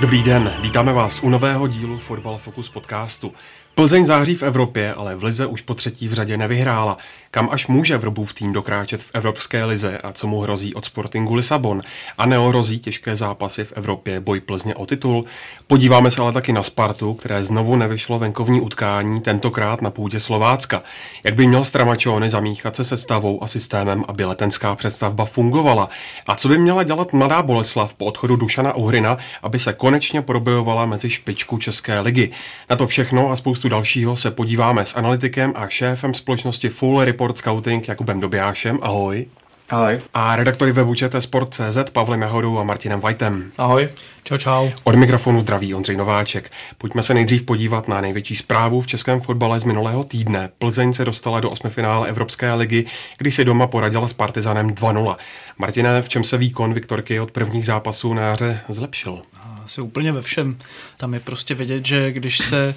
Dobrý den, vítáme vás u nového dílu Fotbal Focus podcastu. Plzeň září v Evropě, ale v Lize už po třetí v řadě nevyhrála. Kam až může Vrbův tým dokráčet v Evropské lize a co mu hrozí od Sportingu Lisabon? A neohrozí těžké zápasy v Evropě boj Plzně o titul? Podíváme se ale taky na Spartu, které znovu nevyšlo venkovní utkání, tentokrát na půdě Slovácka. Jak by měl Stramačony zamíchat se sestavou a systémem, aby letenská přestavba fungovala? A co by měla dělat mladá Boleslav po odchodu Dušana Uhrina, aby se konečně probojovala mezi špičku České ligy? Na to všechno a spoustu dalšího se podíváme s analytikem a šéfem společnosti Full Report Scouting Jakubem Dobijášem. Ahoj. Ahoj. A redaktory webu ČT Sport.cz Pavlem Jahodou a Martinem Vajtem. Ahoj. Čau, čau. Od mikrofonu zdraví Ondřej Nováček. Pojďme se nejdřív podívat na největší zprávu v českém fotbale z minulého týdne. Plzeň se dostala do osmifinále Evropské ligy, kdy si doma poradila s Partizanem 2-0. Martine, v čem se výkon Viktorky od prvních zápasů na jaře zlepšil? Asi úplně ve všem. Tam je prostě vidět, že když se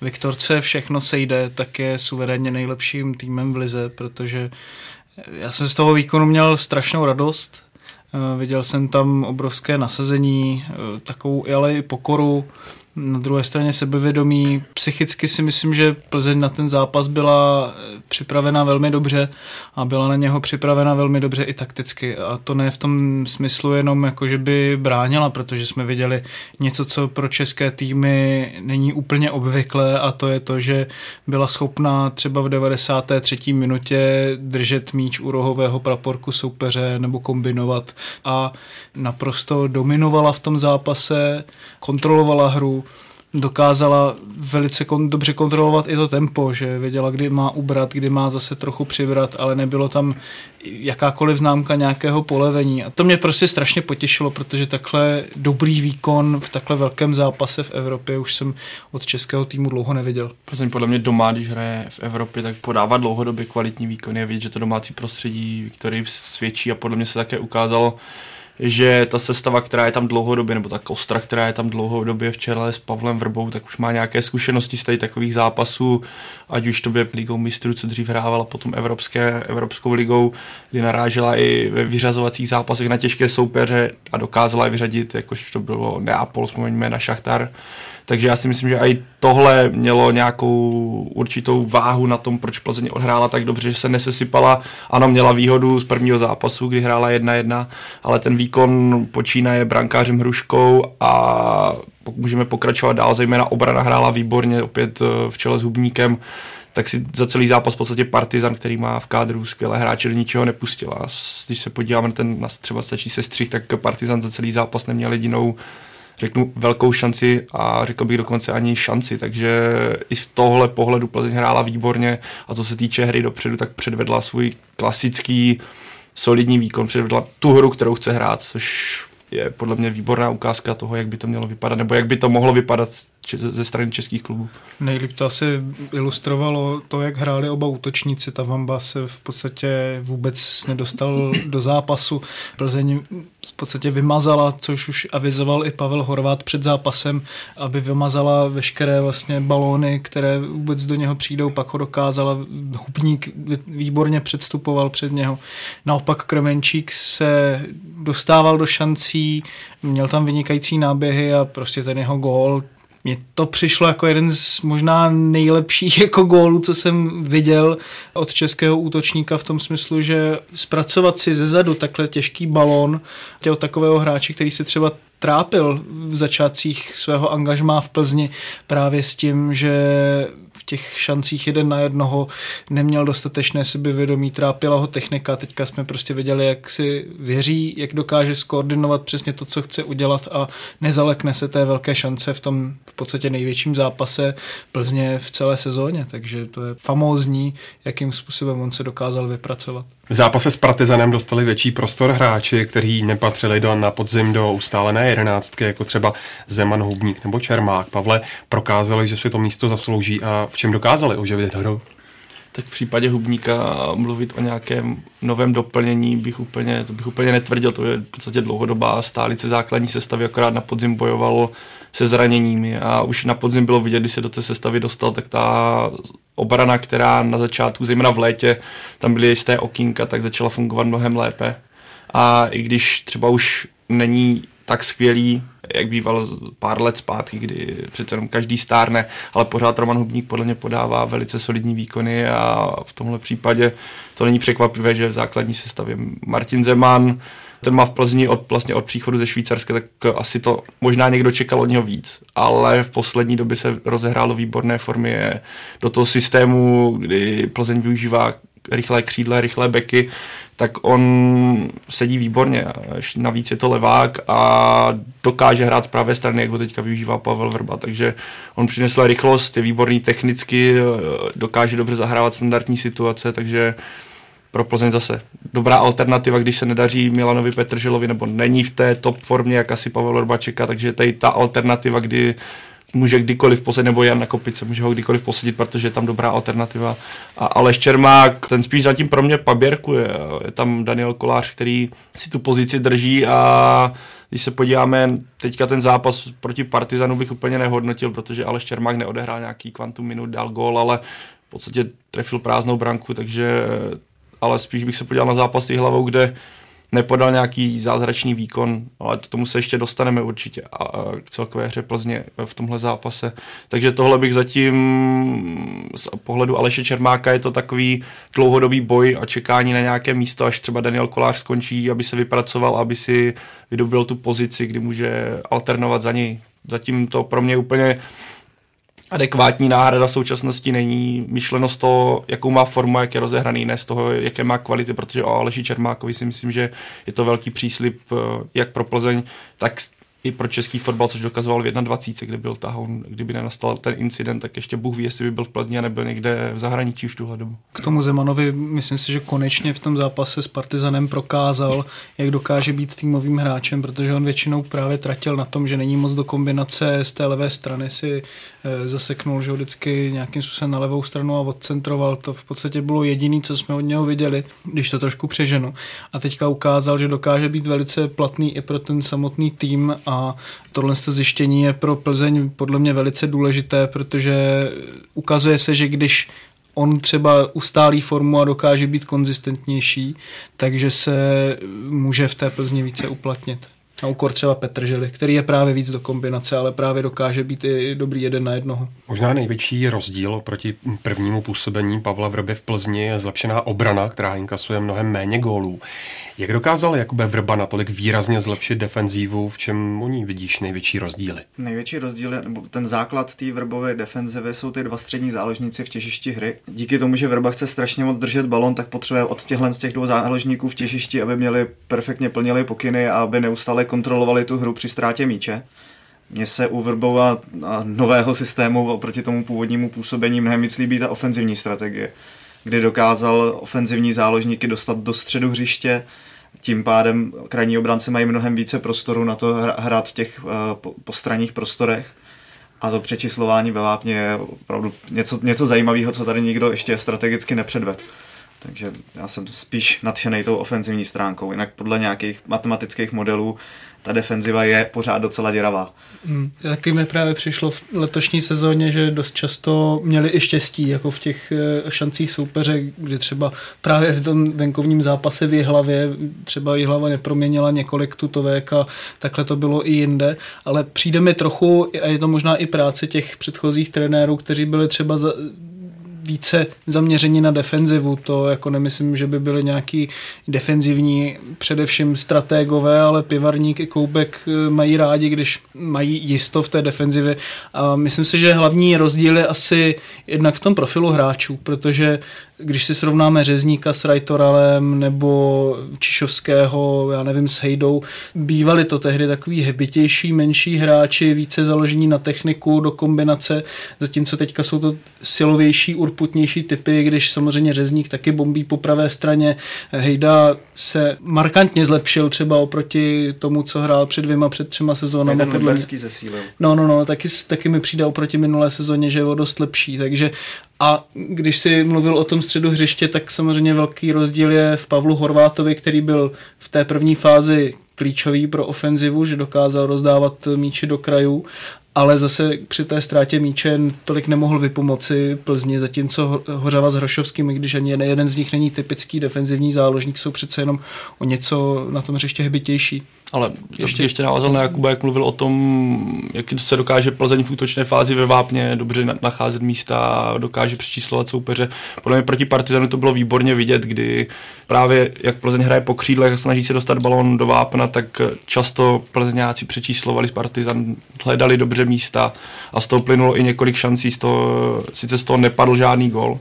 Viktorce všechno sejde, tak je suverénně nejlepším týmem v lize, protože já jsem z toho výkonu měl strašnou radost. Eh, Viděl jsem tam obrovské nasazení, eh, takovou ale i pokoru, na druhé straně sebevědomí. Psychicky si myslím, že Plzeň na ten zápas byla eh, připravena velmi dobře a byla na něho připravena velmi dobře i takticky. A to ne v tom smyslu jenom jako, že by bránila, protože jsme viděli něco, co pro české týmy není úplně obvyklé a to je to, že byla schopná třeba v 93. minutě držet míč u rohového praporku soupeře nebo kombinovat a naprosto dominovala v tom zápase, kontrolovala hru, dokázala velice kon, dobře kontrolovat i to tempo, že věděla, kdy má ubrat, kdy má zase trochu přibrat, ale nebylo tam jakákoliv známka nějakého polevení. A to mě prostě strašně potěšilo, protože takhle dobrý výkon v takhle velkém zápase v Evropě už jsem od českého týmu dlouho neviděl. Plzeň podle mě doma, když hraje v Evropě, tak podává dlouhodobě kvalitní výkon. Je vidět, že to domácí prostředí, který svědčí a podle mě se také ukázalo, že ta sestava, která je tam dlouhodobě, nebo ta kostra, která je tam dlouhodobě v čele s Pavlem Vrbou, tak už má nějaké zkušenosti z tady takových zápasů, ať už to by ligou mistrů, co dřív hrávala, potom Evropské, Evropskou ligou, kdy narážela i ve vyřazovacích zápasech na těžké soupeře a dokázala je vyřadit, jakož to bylo Neapol, vzpomeňme na Šachtar. Takže já si myslím, že i tohle mělo nějakou určitou váhu na tom, proč Plzeň odhrála tak dobře, že se nesesypala. Ano, měla výhodu z prvního zápasu, kdy hrála 1-1, ale ten výkon počínaje brankářem Hruškou a můžeme pokračovat dál, zejména obrana hrála výborně, opět eh, v čele s Hubníkem, tak si za celý zápas v podstatě Partizan, který má v kádru skvělé hráče, do ničeho nepustila. Když se podíváme na ten, na třeba stačí se střih, tak Partizan za celý zápas neměl jedinou řeknu, velkou šanci a řekl bych dokonce ani šanci, takže i z tohle pohledu Plzeň hrála výborně a co se týče hry dopředu, tak předvedla svůj klasický solidní výkon, předvedla tu hru, kterou chce hrát, což je podle mě výborná ukázka toho, jak by to mělo vypadat, nebo jak by to mohlo vypadat ze strany českých klubů. Nejlíp to asi ilustrovalo to, jak hráli oba útočníci. Ta Vamba se v podstatě vůbec nedostal do zápasu. Plzeň v podstatě vymazala, což už avizoval i Pavel Horvát před zápasem, aby vymazala veškeré vlastně balóny, které vůbec do něho přijdou, pak ho dokázala. Hubník výborně předstupoval před něho. Naopak Kremenčík se dostával do šancí, měl tam vynikající náběhy a prostě ten jeho gól mně to přišlo jako jeden z možná nejlepších jako gólů, co jsem viděl od českého útočníka v tom smyslu, že zpracovat si ze zadu takhle těžký balón těho takového hráče, který se třeba trápil v začátcích svého angažmá v Plzni právě s tím, že těch šancích jeden na jednoho neměl dostatečné sebevědomí, trápila ho technika, teďka jsme prostě viděli, jak si věří, jak dokáže skoordinovat přesně to, co chce udělat a nezalekne se té velké šance v tom v podstatě největším zápase Plzně v celé sezóně, takže to je famózní, jakým způsobem on se dokázal vypracovat. V zápase s Partizanem dostali větší prostor hráči, kteří nepatřili do, na podzim do ustálené jedenáctky, jako třeba Zeman, Hubník nebo Čermák. Pavle prokázali, že si to místo zaslouží a v čem dokázali oživit hru? tak v případě Hubníka mluvit o nějakém novém doplnění bych úplně, to bych úplně netvrdil, to je v podstatě dlouhodobá stálice základní sestavy, akorát na podzim bojoval se zraněními a už na podzim bylo vidět, když se do té sestavy dostal, tak ta obrana, která na začátku, zejména v létě, tam byly jisté okýnka, tak začala fungovat mnohem lépe. A i když třeba už není tak skvělý, jak býval pár let zpátky, kdy přece jenom každý stárne, ale pořád Roman Hubník podle mě podává velice solidní výkony a v tomhle případě to není překvapivé, že v základní sestavě Martin Zeman, ten má v Plzni od, vlastně od příchodu ze Švýcarska, tak asi to možná někdo čekal od něho víc, ale v poslední době se rozehrálo výborné formy do toho systému, kdy Plzeň využívá rychlé křídle, rychlé beky, tak on sedí výborně. Navíc je to levák a dokáže hrát z pravé strany, jak ho teďka využívá Pavel Vrba. Takže on přinesl rychlost, je výborný technicky, dokáže dobře zahrávat standardní situace, takže pro Plzeň zase dobrá alternativa, když se nedaří Milanovi Petrželovi, nebo není v té top formě, jak asi Pavel Vrba čeká, takže tady ta alternativa, kdy může kdykoliv posadit, nebo Jan kopice, může ho kdykoliv posadit, protože je tam dobrá alternativa. A Aleš Čermák, ten spíš zatím pro mě paběrkuje. Je tam Daniel Kolář, který si tu pozici drží a když se podíváme, teďka ten zápas proti Partizanu bych úplně nehodnotil, protože Aleš Čermák neodehrál nějaký kvantum minut, dal gól, ale v podstatě trefil prázdnou branku, takže ale spíš bych se podíval na zápasy hlavou, kde nepodal nějaký zázračný výkon, ale k tomu se ještě dostaneme určitě a, k celkové hře Plzně v tomhle zápase. Takže tohle bych zatím z pohledu Aleše Čermáka je to takový dlouhodobý boj a čekání na nějaké místo, až třeba Daniel Kolář skončí, aby se vypracoval, aby si vydobil tu pozici, kdy může alternovat za něj. Zatím to pro mě úplně adekvátní náhrada v současnosti není myšleno z toho, jakou má formu, jak je rozehraný, ne z toho, jaké má kvality, protože o Aleši Čermákovi si myslím, že je to velký příslip eh, jak pro Plzeň, tak i pro český fotbal, což dokazoval v 21, kde byl tahoun. Kdyby nenastal ten incident, tak ještě Bůh ví, jestli by byl v Plzni a nebyl někde v zahraničí už tuhle dobu. K tomu Zemanovi myslím si, že konečně v tom zápase s Partizanem prokázal, jak dokáže být týmovým hráčem, protože on většinou právě tratil na tom, že není moc do kombinace z té levé strany si zaseknul, že ho vždycky nějakým způsobem na levou stranu a odcentroval. To v podstatě bylo jediné, co jsme od něho viděli, když to trošku přeženu. A teďka ukázal, že dokáže být velice platný i pro ten samotný tým a a tohle zjištění je pro Plzeň podle mě velice důležité, protože ukazuje se, že když on třeba ustálí formu a dokáže být konzistentnější, takže se může v té Plzni více uplatnit. Na úkor třeba Petržely, který je právě víc do kombinace, ale právě dokáže být i dobrý jeden na jednoho. Možná největší rozdíl proti prvnímu působení Pavla Vrby v Plzni je zlepšená obrana, která inkasuje mnohem méně gólů. Jak dokázal Jakube Vrba natolik výrazně zlepšit defenzívu, v čem u ní vidíš největší rozdíly? Největší rozdíl, nebo ten základ té Vrbové defenzivy jsou ty dva střední záložníci v těžišti hry. Díky tomu, že Vrba chce strašně moc držet balon, tak potřebuje od těchhle z těch dvou záložníků v těžišti, aby měli perfektně plnili pokyny a aby neustále kontrolovali tu hru při ztrátě míče. Mně se u Vrbova nového systému oproti tomu původnímu působení mnohem víc líbí ta ofenzivní strategie, kdy dokázal ofenzivní záložníky dostat do středu hřiště, tím pádem krajní obránci mají mnohem více prostoru na to hrát v těch uh, postranních prostorech. A to přečíslování ve Vápně je opravdu něco, něco zajímavého, co tady nikdo ještě strategicky nepředvedl. Takže já jsem spíš nadšený tou ofenzivní stránkou. Jinak podle nějakých matematických modelů ta defenziva je pořád docela děravá. Hmm. Taky mi právě přišlo v letošní sezóně, že dost často měli i štěstí, jako v těch eh, šancích soupeře, kdy třeba právě v tom venkovním zápase v Jihlavě třeba Jihlava neproměnila několik tutovek a takhle to bylo i jinde, ale přijde mi trochu, a je to možná i práce těch předchozích trenérů, kteří byli třeba za, více zaměření na defenzivu. To jako nemyslím, že by byly nějaký defenzivní, především strategové, ale pivarník i Koubek eh, mají rádi, když mají jisto v té defenzivě. A myslím si, že hlavní rozdíl je asi jednak v tom profilu hráčů, protože když si srovnáme Řezníka s Rajtoralem nebo Čišovského, já nevím, s Hejdou, bývali to tehdy takový hebitější, menší hráči, více založení na techniku, do kombinace, zatímco teďka jsou to silovější, urputnější typy, když samozřejmě Řezník taky bombí po pravé straně. Hejda se markantně zlepšil třeba oproti tomu, co hrál před dvěma, před třema sezónami. Ten Liberský zesílil. No, no, no, taky, taky mi přijde oproti minulé sezóně, že je o dost lepší, takže a když si mluvil o tom středu hřiště, tak samozřejmě velký rozdíl je v Pavlu Horvátovi, který byl v té první fázi klíčový pro ofenzivu, že dokázal rozdávat míče do krajů ale zase při té ztrátě míče tolik nemohl vypomoci Plzni, zatímco Hořava s Hrošovským, když ani jeden z nich není typický defenzivní záložník, jsou přece jenom o něco na tom hřiště hbitější. Ale ještě, ještě navázal na Jakuba, jak mluvil o tom, jak se dokáže Plzeň v útočné fázi ve Vápně dobře nacházet místa, dokáže přečíslovat soupeře. Podle mě proti Partizanu to bylo výborně vidět, kdy právě jak Plzeň hraje po křídlech a snaží se dostat balón do Vápna, tak často Plzeňáci přečíslovali z Partizan, hledali dobře místa a z toho plynulo i několik šancí, z toho, sice z toho nepadl žádný gol,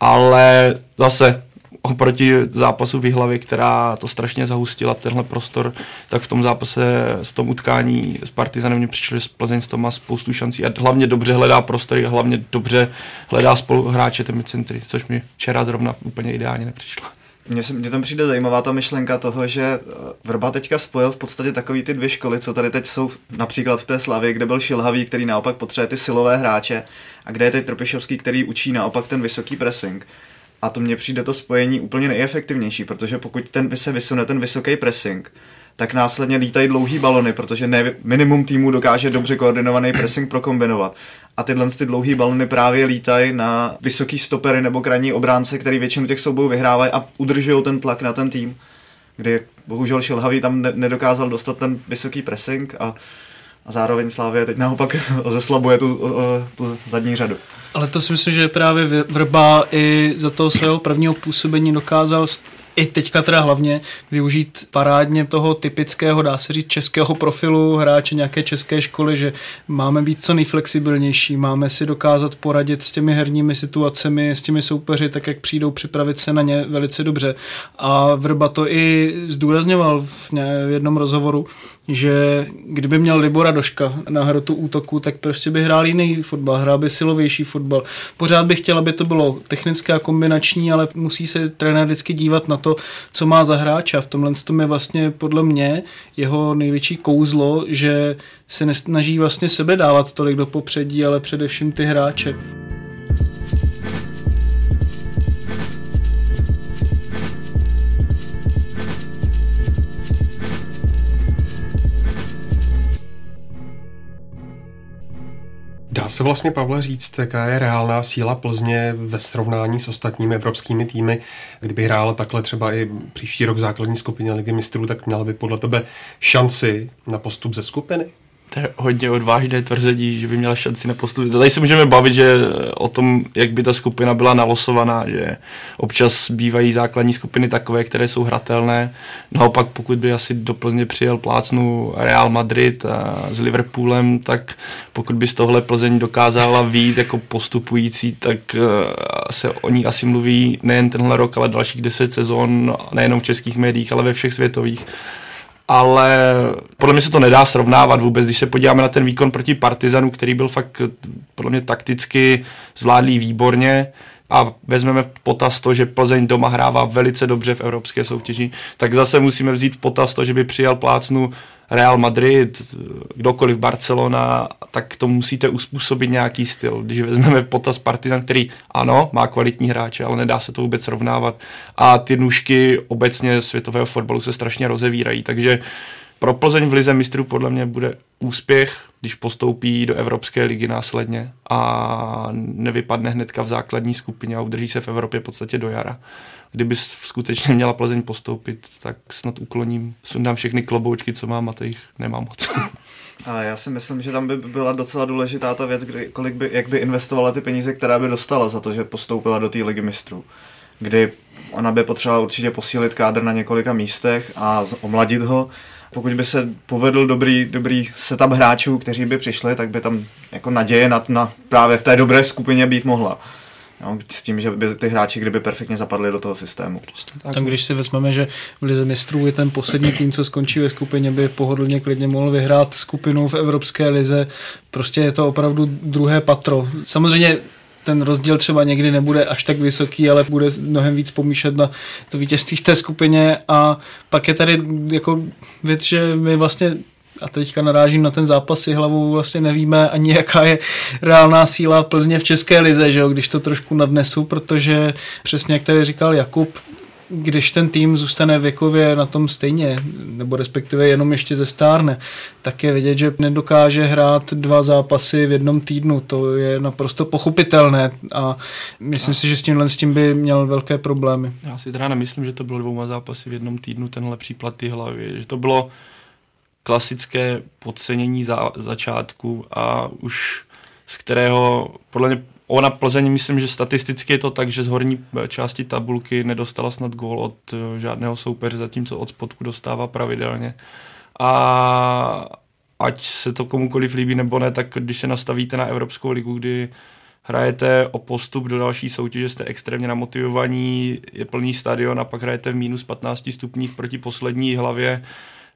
ale zase oproti zápasu v která to strašně zahustila, tenhle prostor, tak v tom zápase, v tom utkání s Partizanem mě přišlo, že Plzeň to má spoustu šancí a hlavně dobře hledá prostory a hlavně dobře hledá spoluhráče těmi centry, což mi včera zrovna úplně ideálně nepřišlo. Mně, se, mně tam přijde zajímavá ta myšlenka toho, že eh, Vrba teďka spojil v podstatě takový ty dvě školy, co tady teď jsou například v té Slavě, kde byl Šilhavý, který naopak potřebuje ty silové hráče a kde je teď Trpišovský, který učí naopak ten vysoký pressing. A to mně přijde to spojení úplně nejefektivnější, protože pokud ten se vysune ten vysoký pressing, tak následně lítají dlouhý balony, protože ne, minimum týmu dokáže dobře koordinovaný pressing prokombinovat. A tyhle ty dlouhý balony právě lítají na vysoký stopery nebo krajní obránce, který většinu těch soubojů vyhrávají a udržují ten tlak na ten tým. Kdy bohužel Šilhavý tam ne- nedokázal dostat ten vysoký pressing a a zároveň Slávě teď naopak zeslabuje tu, tu zadní řadu. Ale to si myslím, že právě Vrba i za toho svého prvního působení dokázal i teďka teda hlavně využít parádně toho typického, dá se říct, českého profilu hráče nějaké české školy, že máme být co nejflexibilnější, máme si dokázat poradit s těmi herními situacemi, s těmi soupeři, tak jak přijdou připravit se na ně velice dobře. A Vrba to i zdůrazňoval v jednom rozhovoru, že kdyby měl Libora Doška na hrotu útoku, tak prostě by hrál jiný fotbal, hrál by silovější fotbal. Pořád bych chtěl, aby to bylo technické a kombinační, ale musí se trenér vždycky dívat na to, co má za hráče. A v tomhle tom je vlastně podle mě jeho největší kouzlo, že se nesnaží vlastně sebe dávat tolik do popředí, ale především ty hráče. Se vlastně, Pavle, říct, jaká je reálná síla Plzně ve srovnání s ostatními evropskými týmy? Kdyby hrála takhle třeba i příští rok v základní skupině Ligy mistrů, tak měla by podle tebe šanci na postup ze skupiny? To je hodně odvážné tvrzení, že by měla šanci na postup. Tady se můžeme bavit, že o tom, jak by ta skupina byla nalosovaná, že občas bývají základní skupiny takové, které jsou hratelné. Naopak, pokud by asi do Plzně přijel plácnu Real Madrid a s Liverpoolem, tak pokud by z tohle Plzeň dokázala výjít jako postupující, tak eh, se o ní asi mluví nejen tenhle rok, ale dalších deset sezon, nejenom v českých médiích, ale ve všech světových ale podle mě se to nedá srovnávat vůbec, když se podíváme na ten výkon proti Partizanu, který byl fakt podle mě takticky zvládlý výborně a vezmeme v potaz to, že Plzeň doma hrává velice dobře v evropské soutěži, tak zase musíme vzít v potaz to, že by přijal plácnu Real Madrid, kdokoliv Barcelona, tak to musíte uspůsobit nějaký styl. Když vezmeme v potaz Partizan, který ano, má kvalitní hráče, ale nedá se to vůbec srovnávat. A ty nůžky obecně světového fotbalu se strašně rozevírají, takže pro Plzeň v Lize mistrů podle mě bude úspěch, když postoupí do Evropské ligy následně a nevypadne hnedka v základní skupině a udrží se v Evropě v podstatě do jara kdyby skutečně měla Plzeň postoupit, tak snad ukloním, sundám všechny kloboučky, co mám a to jich nemám moc. A já si myslím, že tam by byla docela důležitá ta věc, kdy, kolik by, jak by investovala ty peníze, které by dostala za to, že postoupila do té ligy mistrů. Kdy ona by potřebovala určitě posílit kádr na několika místech a omladit ho. Pokud by se povedl dobrý, dobrý setup hráčů, kteří by přišli, tak by tam jako naděje na, na právě v té dobré skupině být mohla. No, s tím, že by ty hráči kdyby perfektně zapadli do toho systému. Tam když si vezmeme, že v Lize mistrů je ten poslední tým, co skončí ve skupině, by pohodlně klidně mohl vyhrát skupinu v Evropské lize. Prostě je to opravdu druhé patro. Samozřejmě ten rozdíl třeba někdy nebude až tak vysoký, ale bude mnohem víc pomíšet na to vítězství v té skupině. A pak je tady jako věc, že my vlastně a teďka narážím na ten zápas si hlavou, vlastně nevíme ani jaká je reálná síla v Plzně v České lize, že jo, když to trošku nadnesu, protože přesně jak tady říkal Jakub, když ten tým zůstane věkově na tom stejně, nebo respektive jenom ještě ze stárne, tak je vidět, že nedokáže hrát dva zápasy v jednom týdnu. To je naprosto pochopitelné a myslím a. si, že s tímhle s tím by měl velké problémy. Já si teda nemyslím, že to bylo dvouma zápasy v jednom týdnu, tenhle případ ty hlavy, že to bylo klasické podcenění za, začátku a už z kterého podle mě ona Plzeň, myslím, že statisticky je to tak, že z horní části tabulky nedostala snad gól od eh, žádného soupeře, zatímco od spodku dostává pravidelně. A ať se to komukoliv líbí nebo ne, tak když se nastavíte na Evropskou ligu, kdy hrajete o postup do další soutěže, jste extrémně namotivovaní, je plný stadion a pak hrajete v minus 15 stupních proti poslední hlavě,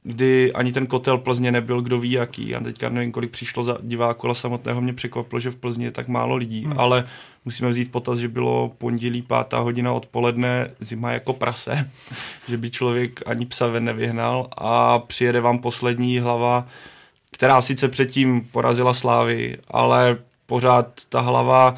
kdy ani ten kotel Plzně nebyl kdo ví jaký. A teďka nevím, kolik přišlo za diváku, ale samotného mě překvapilo, že v Plzni je tak málo lidí. Hmm. Ale musíme vzít potaz, že bylo pondělí pátá hodina odpoledne, zima jako prase, že by člověk ani psa ven nevyhnal a přijede vám poslední hlava, která sice předtím porazila Slávy, ale pořád ta hlava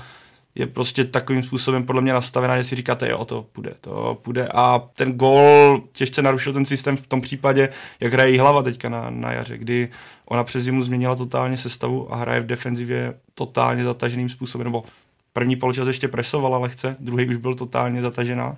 je prostě takovým způsobem podle mě nastavená, že si říkáte, jo, to půjde, to půjde. A ten gol těžce narušil ten systém v tom případě, jak hraje hlava teďka na, na jaře, kdy ona přes zimu změnila totálně sestavu a hraje v defenzivě totálně zataženým způsobem, nebo první poločas ještě presovala lehce, druhý už byl totálně zatažená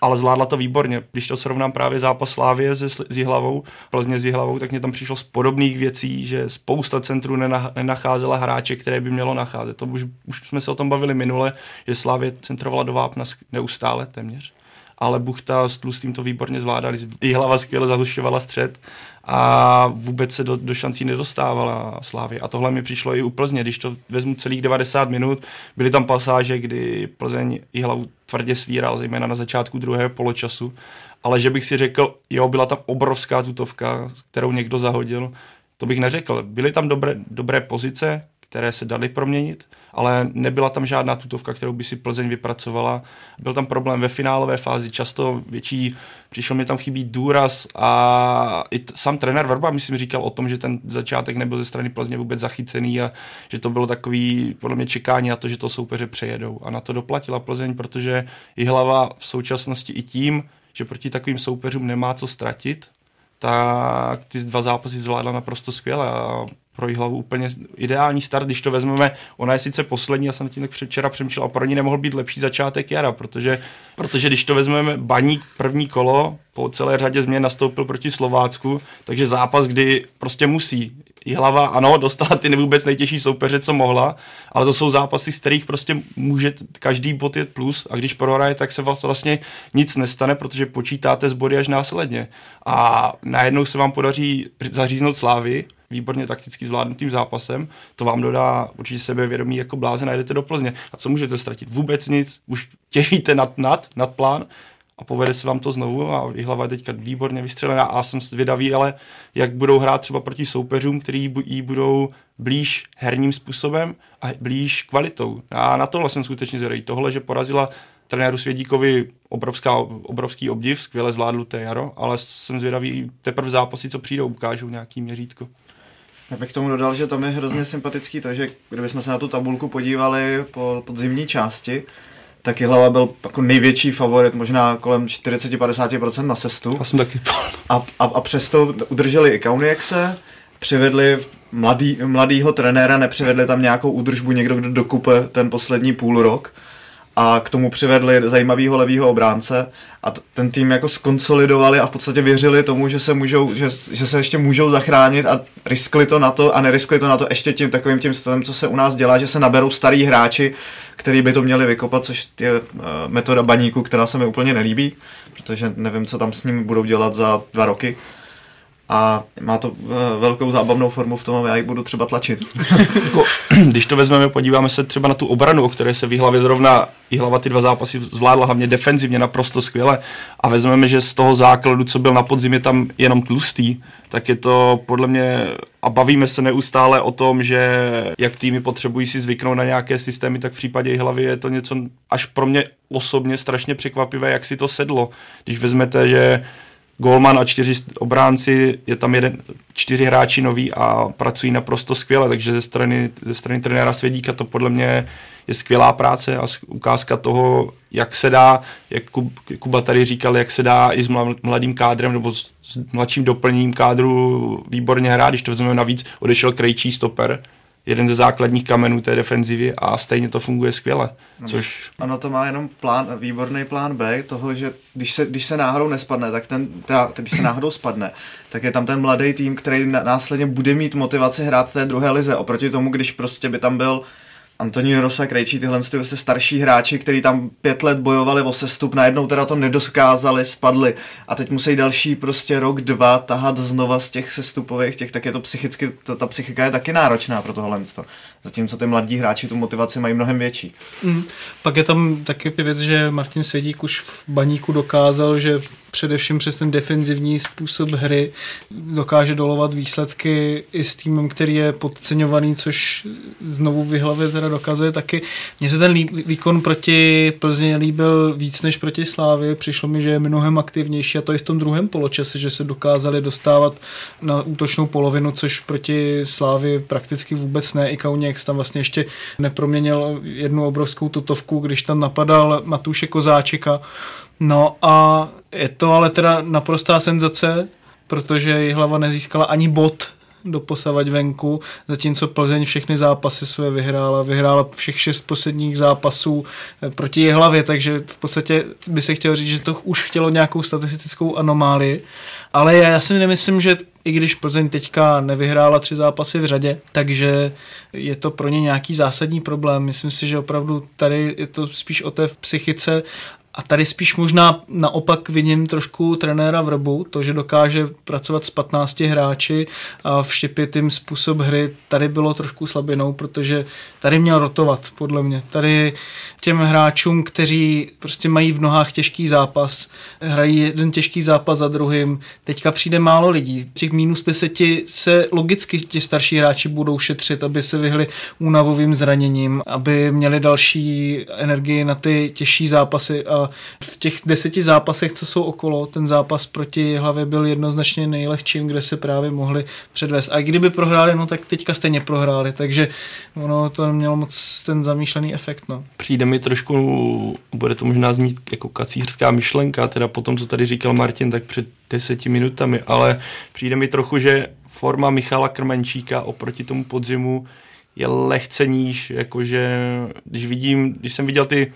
ale zvládla to výborně. Když to srovnám právě zápas Slávie se, s Jihlavou, Plzně s Jihlavou, tak mě tam přišlo z podobných věcí, že spousta centrů nenacházela hráče, které by mělo nacházet. To už, už jsme se o tom bavili minule, že Slávě centrovala do vápna neustále téměř ale Buchta s Tlustým to výborně zvládali. Jihlava skvěle zahušťovala střed a vůbec se do, do šancí nedostávala Slávy. A tohle mi přišlo i u Plzně, když to vezmu celých 90 minut, byly tam pasáže, kdy Plzeň hlavu tvrdě svíral, zejména na začátku druhého poločasu, ale že bych si řekl, jo, byla tam obrovská tutovka, kterou někdo zahodil, to bych neřekl. Byly tam dobré, dobré pozice, které se daly proměnit, ale nebyla tam žádná tutovka, kterou by si Plzeň vypracovala. Byl tam problém ve finálové fázi, často větší, přišel mi tam chybí důraz a i t- sám trenér Vrba, myslím, říkal o tom, že ten začátek nebyl ze strany Plzně vůbec zachycený a že to bylo takový, podle mě, čekání na to, že to soupeře přejedou. A na to doplatila Plzeň, protože i hlava v současnosti i tím, že proti takovým soupeřům nemá co ztratit, tak ty dva zápasy zvládla naprosto skvěle a pro hlavu úplně ideální start, když to vezmeme, ona je sice poslední, já jsem tím tak včera přemýšlel, a pro ní nemohl být lepší začátek jara, protože, protože když to vezmeme, baník první kolo po celé řadě změn nastoupil proti Slovácku, takže zápas, kdy prostě musí. Hlava, ano, dostala ty vůbec nejtěžší soupeře, co mohla, ale to jsou zápasy, z kterých prostě může každý bod jet plus a když prohraje, tak se vlastně nic nestane, protože počítáte z body až následně. A najednou se vám podaří zaříznout slávy, výborně takticky zvládnutým zápasem, to vám dodá určitě sebevědomí jako bláze, najdete do Plzně. A co můžete ztratit? Vůbec nic, už těžíte nad, nad, nad plán a povede se vám to znovu a hlava je teďka výborně vystřelená a jsem zvědavý, ale jak budou hrát třeba proti soupeřům, který jí budou blíž herním způsobem a blíž kvalitou. A na tohle jsem skutečně zvědavý. Tohle, že porazila trenéru Svědíkovi obrovská, obrovský obdiv, skvěle zvládl té jaro, ale jsem zvědavý teprve zápasy, co přijdou, ukážou nějaký měřítko. Já bych tomu dodal, že tam je hrozně sympatický to, že kdybychom se na tu tabulku podívali po podzimní části, tak hlava byl jako největší favorit, možná kolem 40-50% na sestu. Já jsem taky. A, a, a přesto udrželi i Kauniekse, přivedli mladý, mladýho trenéra, nepřivedli tam nějakou údržbu, někdo, kdo dokupe ten poslední půl rok a k tomu přivedli zajímavého levého obránce a t- ten tým jako skonsolidovali a v podstatě věřili tomu, že se, můžou, že, že se ještě můžou zachránit a riskli to na to a neriskli to na to ještě tím takovým tím stavem, co se u nás dělá, že se naberou starý hráči, který by to měli vykopat, což je uh, metoda baníku, která se mi úplně nelíbí, protože nevím, co tam s ním budou dělat za dva roky. A má to eh, velkou zábavnou formu v tom, já ji budu třeba tlačit. Jako, když to vezmeme, podíváme se třeba na tu obranu, o které se v hlavě zrovna hlava ty dva zápasy zvládla hlavně defenzivně naprosto skvěle a vezmeme, že z toho základu, co byl na podzim, je tam jenom tlustý, tak je to podle mě, a bavíme se neustále o tom, že jak týmy potřebují si zvyknout na nějaké systémy, tak v případě hlavy je to něco až pro mě osobně strašně překvapivé, jak si to sedlo. Když vezmete, že Golman a čtyři obránci, je tam jeden, čtyři hráči noví a pracují naprosto skvěle, takže ze strany, ze strany trenéra Svědíka to podle mě je skvělá práce a ukázka toho, jak se dá, jak Kuba tady říkal, jak se dá i s mladým kádrem nebo s mladším doplněním kádru výborně hrát, když to vezmeme navíc, odešel Krejčí stoper, jeden ze základních kamenů té defenzivy a stejně to funguje skvěle. No. Což... Ano, to má jenom plán, výborný plán B toho, že když se, když se náhodou nespadne, tak ten, teda, když se náhodou spadne, tak je tam ten mladý tým, který následně bude mít motivaci hrát té druhé lize, oproti tomu, když prostě by tam byl Antonín Rosa, Krejčí, tyhle ty vlastně starší hráči, kteří tam pět let bojovali o sestup, najednou teda to nedoskázali, spadli a teď musí další prostě rok, dva tahat znova z těch sestupových těch, tak je to psychicky, ta, ta psychika je taky náročná pro tohle. Zatímco ty mladí hráči tu motivaci mají mnohem větší. Mm. Pak je tam taky věc, že Martin Svědík už v baníku dokázal, že především přes ten defenzivní způsob hry dokáže dolovat výsledky i s týmem, který je podceňovaný, což znovu v hlavě teda dokazuje taky. Mně se ten výkon proti Plzně líbil víc než proti Slávě. Přišlo mi, že je mnohem aktivnější a to i v tom druhém poločase, že se dokázali dostávat na útočnou polovinu, což proti Slávě prakticky vůbec ne. I Kauněk tam vlastně ještě neproměnil jednu obrovskou tutovku, když tam napadal Matuše Kozáčika. No a je to ale teda naprostá senzace, protože hlava nezískala ani bod do posavať venku, zatímco Plzeň všechny zápasy své vyhrála. Vyhrála všech šest posledních zápasů eh, proti hlavě, takže v podstatě by se chtěl říct, že to už chtělo nějakou statistickou anomálii. Ale já si nemyslím, že i když Plzeň teďka nevyhrála tři zápasy v řadě, takže je to pro ně nějaký zásadní problém. Myslím si, že opravdu tady je to spíš o té psychice a tady spíš možná naopak vidím trošku trenéra v robu, to, že dokáže pracovat s 15 hráči a vštěpit jim způsob hry, tady bylo trošku slabinou, protože tady měl rotovat, podle mě. Tady těm hráčům, kteří prostě mají v nohách těžký zápas, hrají jeden těžký zápas za druhým, teďka přijde málo lidí. Těch minus deseti se logicky ti starší hráči budou šetřit, aby se vyhli únavovým zraněním, aby měli další energii na ty těžší zápasy a v těch deseti zápasech, co jsou okolo, ten zápas proti hlavě byl jednoznačně nejlehčím, kde se právě mohli předvést. A kdyby prohráli, no tak teďka stejně prohráli, takže ono to nemělo moc ten zamýšlený efekt. No. Přijde mi trošku, bude to možná znít jako kacířská myšlenka, teda po tom, co tady říkal Martin, tak před deseti minutami, ale přijde mi trochu, že forma Michala Krmenčíka oproti tomu podzimu je lehce níž, jakože když vidím, když jsem viděl ty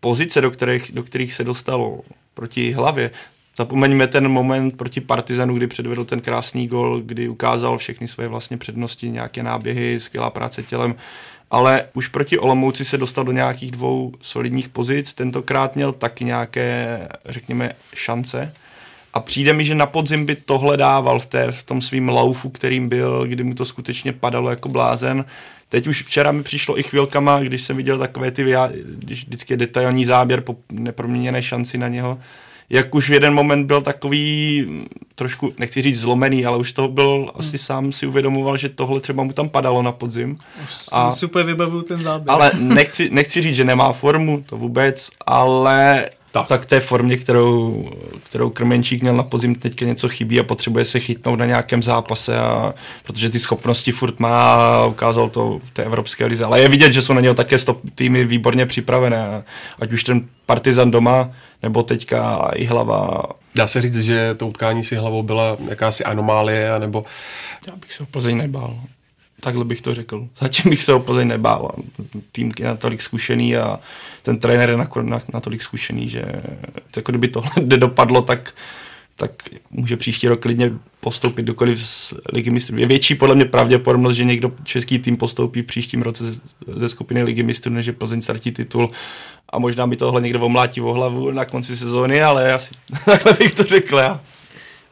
pozice, do kterých, do kterých se dostalo proti hlavě. Zapomeňme ten moment proti Partizanu, kdy předvedl ten krásný gol, kdy ukázal všechny své vlastně přednosti, nějaké náběhy, skvělá práce tělem, ale už proti Olomouci se dostal do nějakých dvou solidních pozic, tentokrát měl taky nějaké, řekněme, šance. A přijde mi, že na podzim by tohle dával v, té, v tom svým laufu, kterým byl, kdy mu to skutečně padalo jako blázen. Teď už včera mi přišlo i chvilkama, když jsem viděl takové ty, když vždycky je detailní záběr po neproměněné šanci na něho, jak už v jeden moment byl takový trošku, nechci říct zlomený, ale už to byl hmm. asi sám si uvědomoval, že tohle třeba mu tam padalo na podzim. Už a, super vybavuju ten záběr. Ale nechci, nechci říct, že nemá formu, to vůbec, ale tak. tak té formě, kterou, kterou Krmenčík měl na podzim, teďka něco chybí a potřebuje se chytnout na nějakém zápase, a, protože ty schopnosti furt má a ukázal to v té evropské lize. Ale je vidět, že jsou na něho také stop týmy výborně připravené, ať už ten Partizan doma, nebo teďka i hlava. Dá se říct, že to utkání si hlavou byla jakási anomálie, nebo... Já bych se o Plzeň nebál. Takhle bych to řekl. Zatím bych se o Plzeň nebál. Tým je natolik zkušený a ten trenér je natolik zkušený, že jako kdyby tohle nedopadlo, tak tak může příští rok klidně postoupit dokoliv z ligy mistrů. Je větší podle mě pravděpodobnost, že někdo český tým postoupí v příštím roce ze, ze skupiny ligy mistrů, než že Plzeň ztratí titul a možná mi tohle někdo omlátí o hlavu na konci sezóny, ale asi takhle bych to řekl já.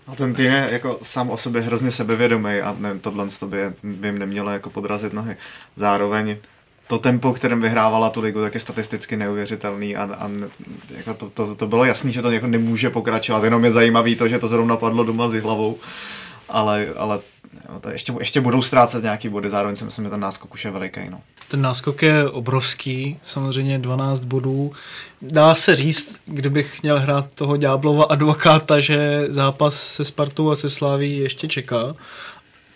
A ten tým je jako sám o sobě hrozně sebevědomý a ne, tohle by, by jim nemělo jako podrazit nohy. Zároveň to tempo, kterým vyhrávala tu ligu, tak je statisticky neuvěřitelný a, a jako to, to, to, bylo jasný, že to jako nemůže pokračovat, jenom je zajímavý to, že to zrovna padlo doma s hlavou, ale, ale jo, to ještě, ještě budou ztrácet nějaký body, zároveň si myslím, že ten náskok už je veliký. No. Ten náskok je obrovský, samozřejmě 12 bodů. Dá se říct, kdybych měl hrát toho ďáblova advokáta, že zápas se Spartou a se Sláví ještě čeká,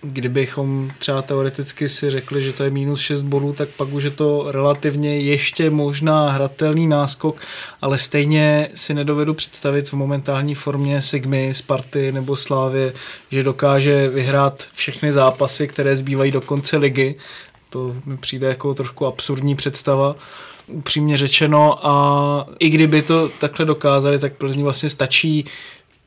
kdybychom třeba teoreticky si řekli, že to je minus 6 bodů, tak pak už je to relativně ještě možná hratelný náskok, ale stejně si nedovedu představit v momentální formě Sigmy, Sparty nebo Slávy, že dokáže vyhrát všechny zápasy, které zbývají do konce ligy. To mi přijde jako trošku absurdní představa upřímně řečeno a i kdyby to takhle dokázali, tak Plzni vlastně stačí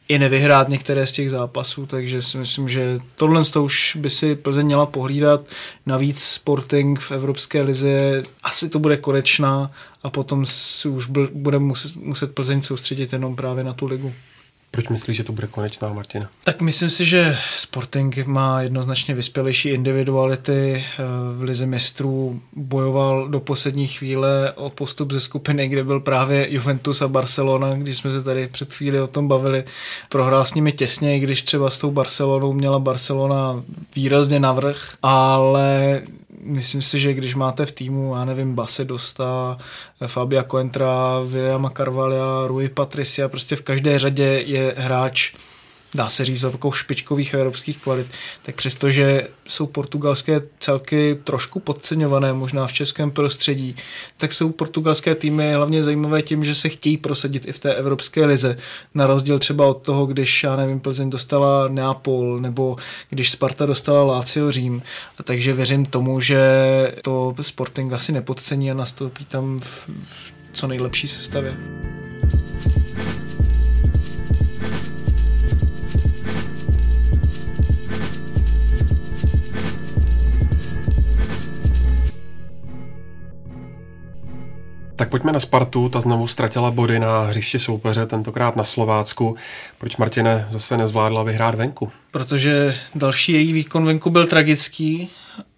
i nevyhrát některé z těch zápasů, takže si myslím, že tohle to už by si Plzeň měla pohlídat. Navíc Sporting v Evropské lize asi to bude konečná a potom si už bude muset, muset Plzeň soustředit jenom právě na tu ligu. Proč myslíš, že to bude konečná, Martina? Tak myslím si, že Sporting má jednoznačně vyspělejší individuality. V Lize mistrů bojoval do poslední chvíle o postup ze skupiny, kde byl právě Juventus a Barcelona, když jsme se tady před chvíli o tom bavili. Prohrál s nimi těsně, i když třeba s tou Barcelonou měla Barcelona výrazně navrh, ale myslím si, že když máte v týmu, já nevím, Base Dosta, Fabia Coentra, Williama Carvalha, Rui Patricia, prostě v každé řadě je hráč dá se říct, takovou špičkových evropských kvalit, tak přestože jsou portugalské celky trošku podceňované, možná v českém prostředí, tak jsou portugalské týmy hlavně zajímavé tím, že se chtějí prosadit i v té evropské lize. Na rozdíl třeba od toho, když, já nevím, Plzeň dostala Neapol, nebo když Sparta dostala Lazio Řím. A takže věřím tomu, že to Sporting asi nepodcení a nastoupí tam v co nejlepší sestavě. Tak pojďme na Spartu, ta znovu ztratila body na hřiště soupeře, tentokrát na Slovácku. Proč Martine zase nezvládla vyhrát venku? Protože další její výkon venku byl tragický.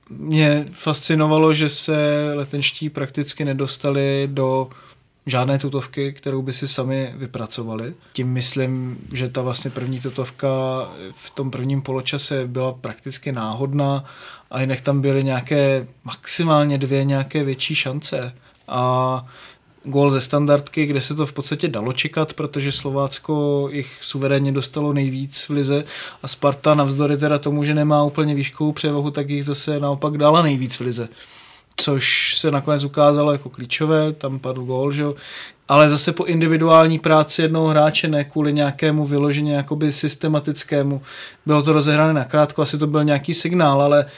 Mě fascinovalo, že se letenští prakticky nedostali do žádné tutovky, kterou by si sami vypracovali. Tím myslím, že ta vlastně první tutovka v tom prvním poločase byla prakticky náhodná a jinak tam byly nějaké maximálně dvě nějaké větší šance a gól ze standardky, kde se to v podstatě dalo čekat, protože Slovácko jich suverénně dostalo nejvíc v lize a Sparta navzdory teda tomu, že nemá úplně výškovou převahu, tak jich zase naopak dala nejvíc v lize. Což se nakonec ukázalo jako klíčové, tam padl gól, že? ale zase po individuální práci jednoho hráče, ne kvůli nějakému vyloženě jakoby systematickému. Bylo to rozehrané nakrátko, asi to byl nějaký signál, ale uh,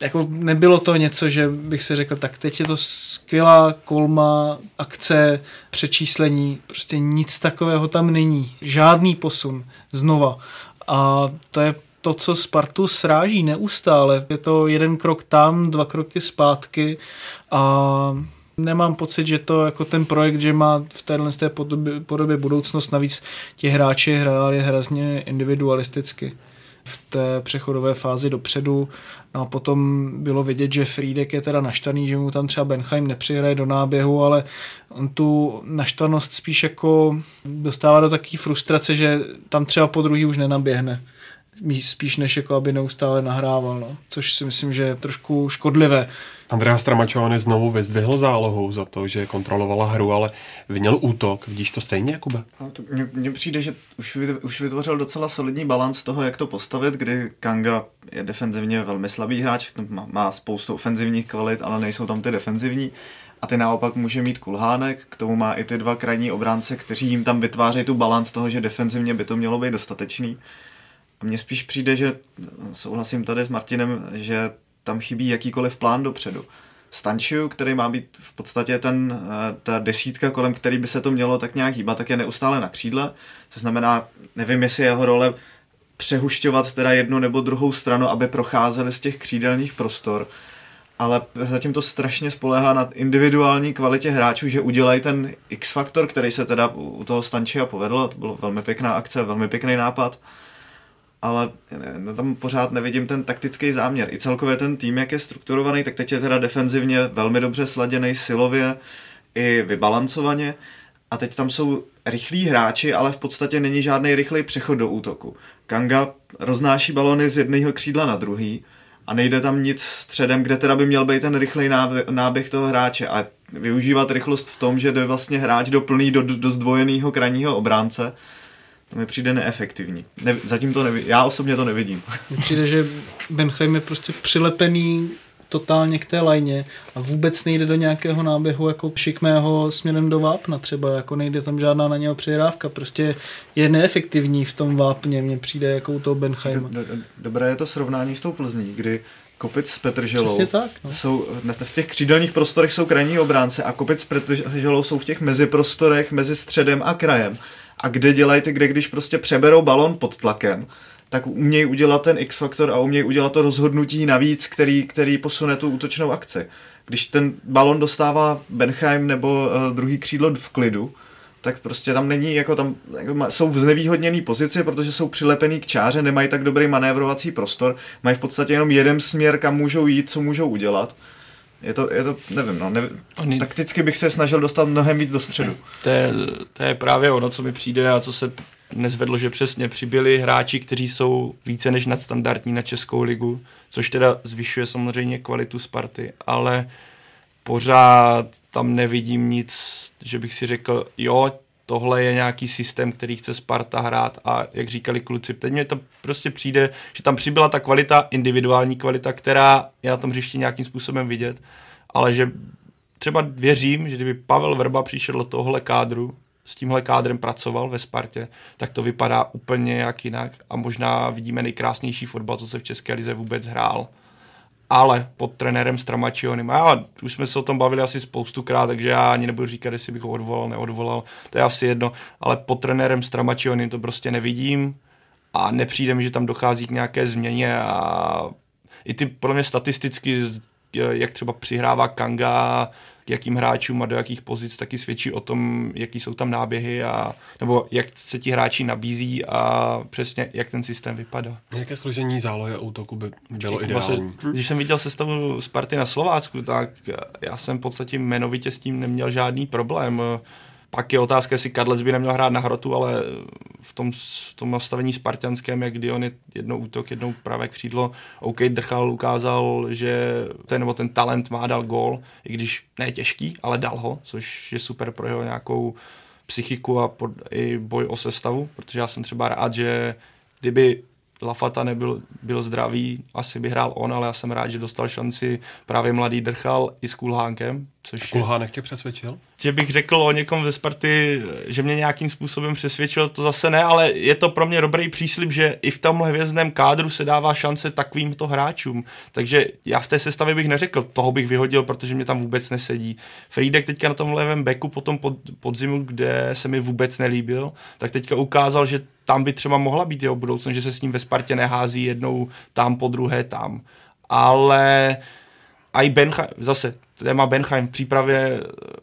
jako nebylo to něco, že bych si řekl, tak teď je to skvělá kolma, akce, přečíslení, prostě nic takového tam není. Žádný posun, znova. A to je to, co Spartu sráží neustále. Je to jeden krok tam, dva kroky zpátky a nemám pocit, že to jako ten projekt, že má v téhle té podobě, podobě budoucnost, navíc ti hráči hráli hrozně individualisticky v té přechodové fázi dopředu. No a potom bylo vidět, že Friedek je teda naštvaný, že mu tam třeba Benheim nepřihraje do náběhu, ale on tu naštvanost spíš jako dostává do takové frustrace, že tam třeba po druhý už nenaběhne spíš než jako aby neustále nahrával, no. což si myslím, že je trošku škodlivé. Andrea Stramačovany znovu vyzdvihl zálohou za to, že kontrolovala hru, ale vyněl útok. Vidíš to stejně, Jakube? Mně přijde, že už, už vytvořil docela solidní balans toho, jak to postavit, kdy Kanga je defenzivně velmi slabý hráč, má, má spoustu ofenzivních kvalit, ale nejsou tam ty defenzivní. A ty naopak může mít kulhánek, k tomu má i ty dva krajní obránce, kteří jim tam vytvářejí tu balans toho, že defenzivně by to mělo být dostatečný. A mně spíš přijde, že souhlasím tady s Martinem, že tam chybí jakýkoliv plán dopředu. Stančiu, který má být v podstatě ten, eh, ta desítka, kolem který by se to mělo tak nějak hýbat, tak je neustále na křídle, co znamená, nevím, jestli jeho role přehušťovat teda jednu nebo druhou stranu, aby procházeli z těch křídelních prostor, ale zatím to strašně spoléhá na individuální kvalitě hráčů, že udělají ten X-faktor, který se teda u toho Stančia povedl, to bylo velmi pěkná akce, velmi pěkný nápad, ale no, tam pořád nevidím ten taktický záměr. I celkově ten tým, jak je strukturovaný, tak teď je teda defenzivně velmi dobře sladěný silově i vybalancovaně. A teď tam jsou rychlí hráči, ale v podstatě není žádný rychlý přechod do útoku. Kanga roznáší balony z jedného křídla na druhý a nejde tam nic středem, kde teda by měl být ten rychlej náběh toho hráče a využívat rychlost v tom, že jde vlastně hráč doplný do, do zdvojeného krajního obránce, to mi přijde neefektivní. Ne, zatím to nevidím. Já osobně to nevidím. Mně přijde, že Benheim je prostě přilepený totálně k té lajně a vůbec nejde do nějakého náběhu jako šikmého směrem do vápna třeba, jako nejde tam žádná na něho přihrávka, prostě je neefektivní v tom vápně, mně přijde jako u toho Benheima. Dobré je to srovnání s tou Plzní, kdy Kopic s Petrželou tak, no. jsou, v těch křídelních prostorech jsou krajní obránce a Kopic s Petrželou jsou v těch meziprostorech mezi středem a krajem. A kde dělají ty, kde když prostě přeberou balon pod tlakem, tak umějí udělat ten X-faktor a umějí udělat to rozhodnutí navíc, který, který posune tu útočnou akci. Když ten balon dostává Benheim nebo uh, druhý křídlo v klidu, tak prostě tam není, jako tam jako jsou v znevýhodněné pozici, protože jsou přilepený k čáře, nemají tak dobrý manévrovací prostor, mají v podstatě jenom jeden směr, kam můžou jít, co můžou udělat. Je to, je to nevím, no, nevím. Oni... takticky bych se snažil dostat mnohem víc do středu. To je, to je právě ono, co mi přijde a co se nezvedlo, že přesně přibyli hráči, kteří jsou více než nadstandardní na Českou ligu, což teda zvyšuje samozřejmě kvalitu Sparty, ale pořád tam nevidím nic, že bych si řekl, jo, tohle je nějaký systém, který chce Sparta hrát a jak říkali kluci, teď mě to prostě přijde, že tam přibyla ta kvalita, individuální kvalita, která je na tom hřišti nějakým způsobem vidět, ale že třeba věřím, že kdyby Pavel Vrba přišel do tohle kádru, s tímhle kádrem pracoval ve Spartě, tak to vypadá úplně jak jinak a možná vidíme nejkrásnější fotbal, co se v České lize vůbec hrál. Ale pod trenérem Stramačionem, a už jsme se o tom bavili asi spoustukrát, takže já ani nebudu říkat, jestli bych ho odvolal, neodvolal, to je asi jedno, ale pod trenérem Stramačionem to prostě nevidím a nepřijde mi, že tam dochází k nějaké změně a i ty podle mě statisticky, jak třeba přihrává Kanga, k jakým hráčům a do jakých pozic taky svědčí o tom, jaký jsou tam náběhy a nebo jak se ti hráči nabízí a přesně jak ten systém vypadá. Jaké složení zálohy útoku by bylo ideální? Vlastně, když jsem viděl sestavu Sparty na Slovácku, tak já jsem v podstatě jmenovitě s tím neměl žádný problém. Pak je otázka, jestli Kadlec by neměl hrát na hrotu, ale v tom, v tom nastavení spartianském, jak kdy on je jednou útok, jednou pravé křídlo, OK, Drchal ukázal, že ten, nebo ten talent má, dal gól, i když ne těžký, ale dal ho, což je super pro jeho nějakou psychiku a pod, i boj o sestavu, protože já jsem třeba rád, že kdyby Lafata nebyl byl zdravý, asi by hrál on, ale já jsem rád, že dostal šanci právě mladý Drchal i s Kulhánkem. Což Kulhánek tě přesvědčil? Že bych řekl o někom ze Sparty, že mě nějakým způsobem přesvědčil, to zase ne, ale je to pro mě dobrý příslip, že i v tomhle hvězdném kádru se dává šance takovýmto hráčům. Takže já v té sestavě bych neřekl, toho bych vyhodil, protože mě tam vůbec nesedí. Friedek teďka na tom levém beku potom pod, podzimu, kde se mi vůbec nelíbil, tak teďka ukázal, že tam by třeba mohla být jeho budoucnost, že se s ním ve Spartě nehází jednou tam, po druhé tam. Ale a i Benheim, zase téma Benheim v přípravě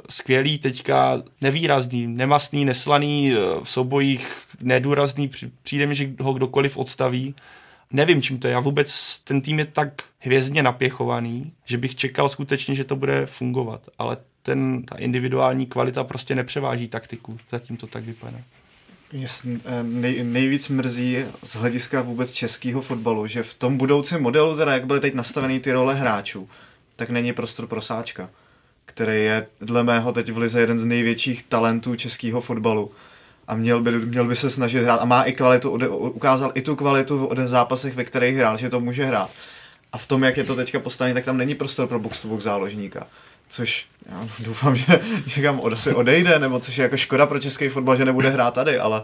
skvělý, teďka nevýrazný, nemastný, neslaný, v soubojích nedůrazný, přijde mi, že ho kdokoliv odstaví. Nevím, čím to je. Já vůbec, ten tým je tak hvězdně napěchovaný, že bych čekal skutečně, že to bude fungovat. Ale ten, ta individuální kvalita prostě nepřeváží taktiku. Zatím to tak vypadá. Jasně, eh, nej, nejvíc mrzí z hlediska vůbec českého fotbalu, že v tom budoucím modelu, teda jak byly teď nastavený ty role hráčů, tak není prostor pro Sáčka, který je dle mého teď v Lize jeden z největších talentů českého fotbalu. A měl by, měl by se snažit hrát a má i kvalitu, ukázal i tu kvalitu v zápasech, ve kterých hrál, že to může hrát. A v tom, jak je to teďka postavené, tak tam není prostor pro box to box záložníka což já doufám, že někam od, odejde, nebo což je jako škoda pro český fotbal, že nebude hrát tady, ale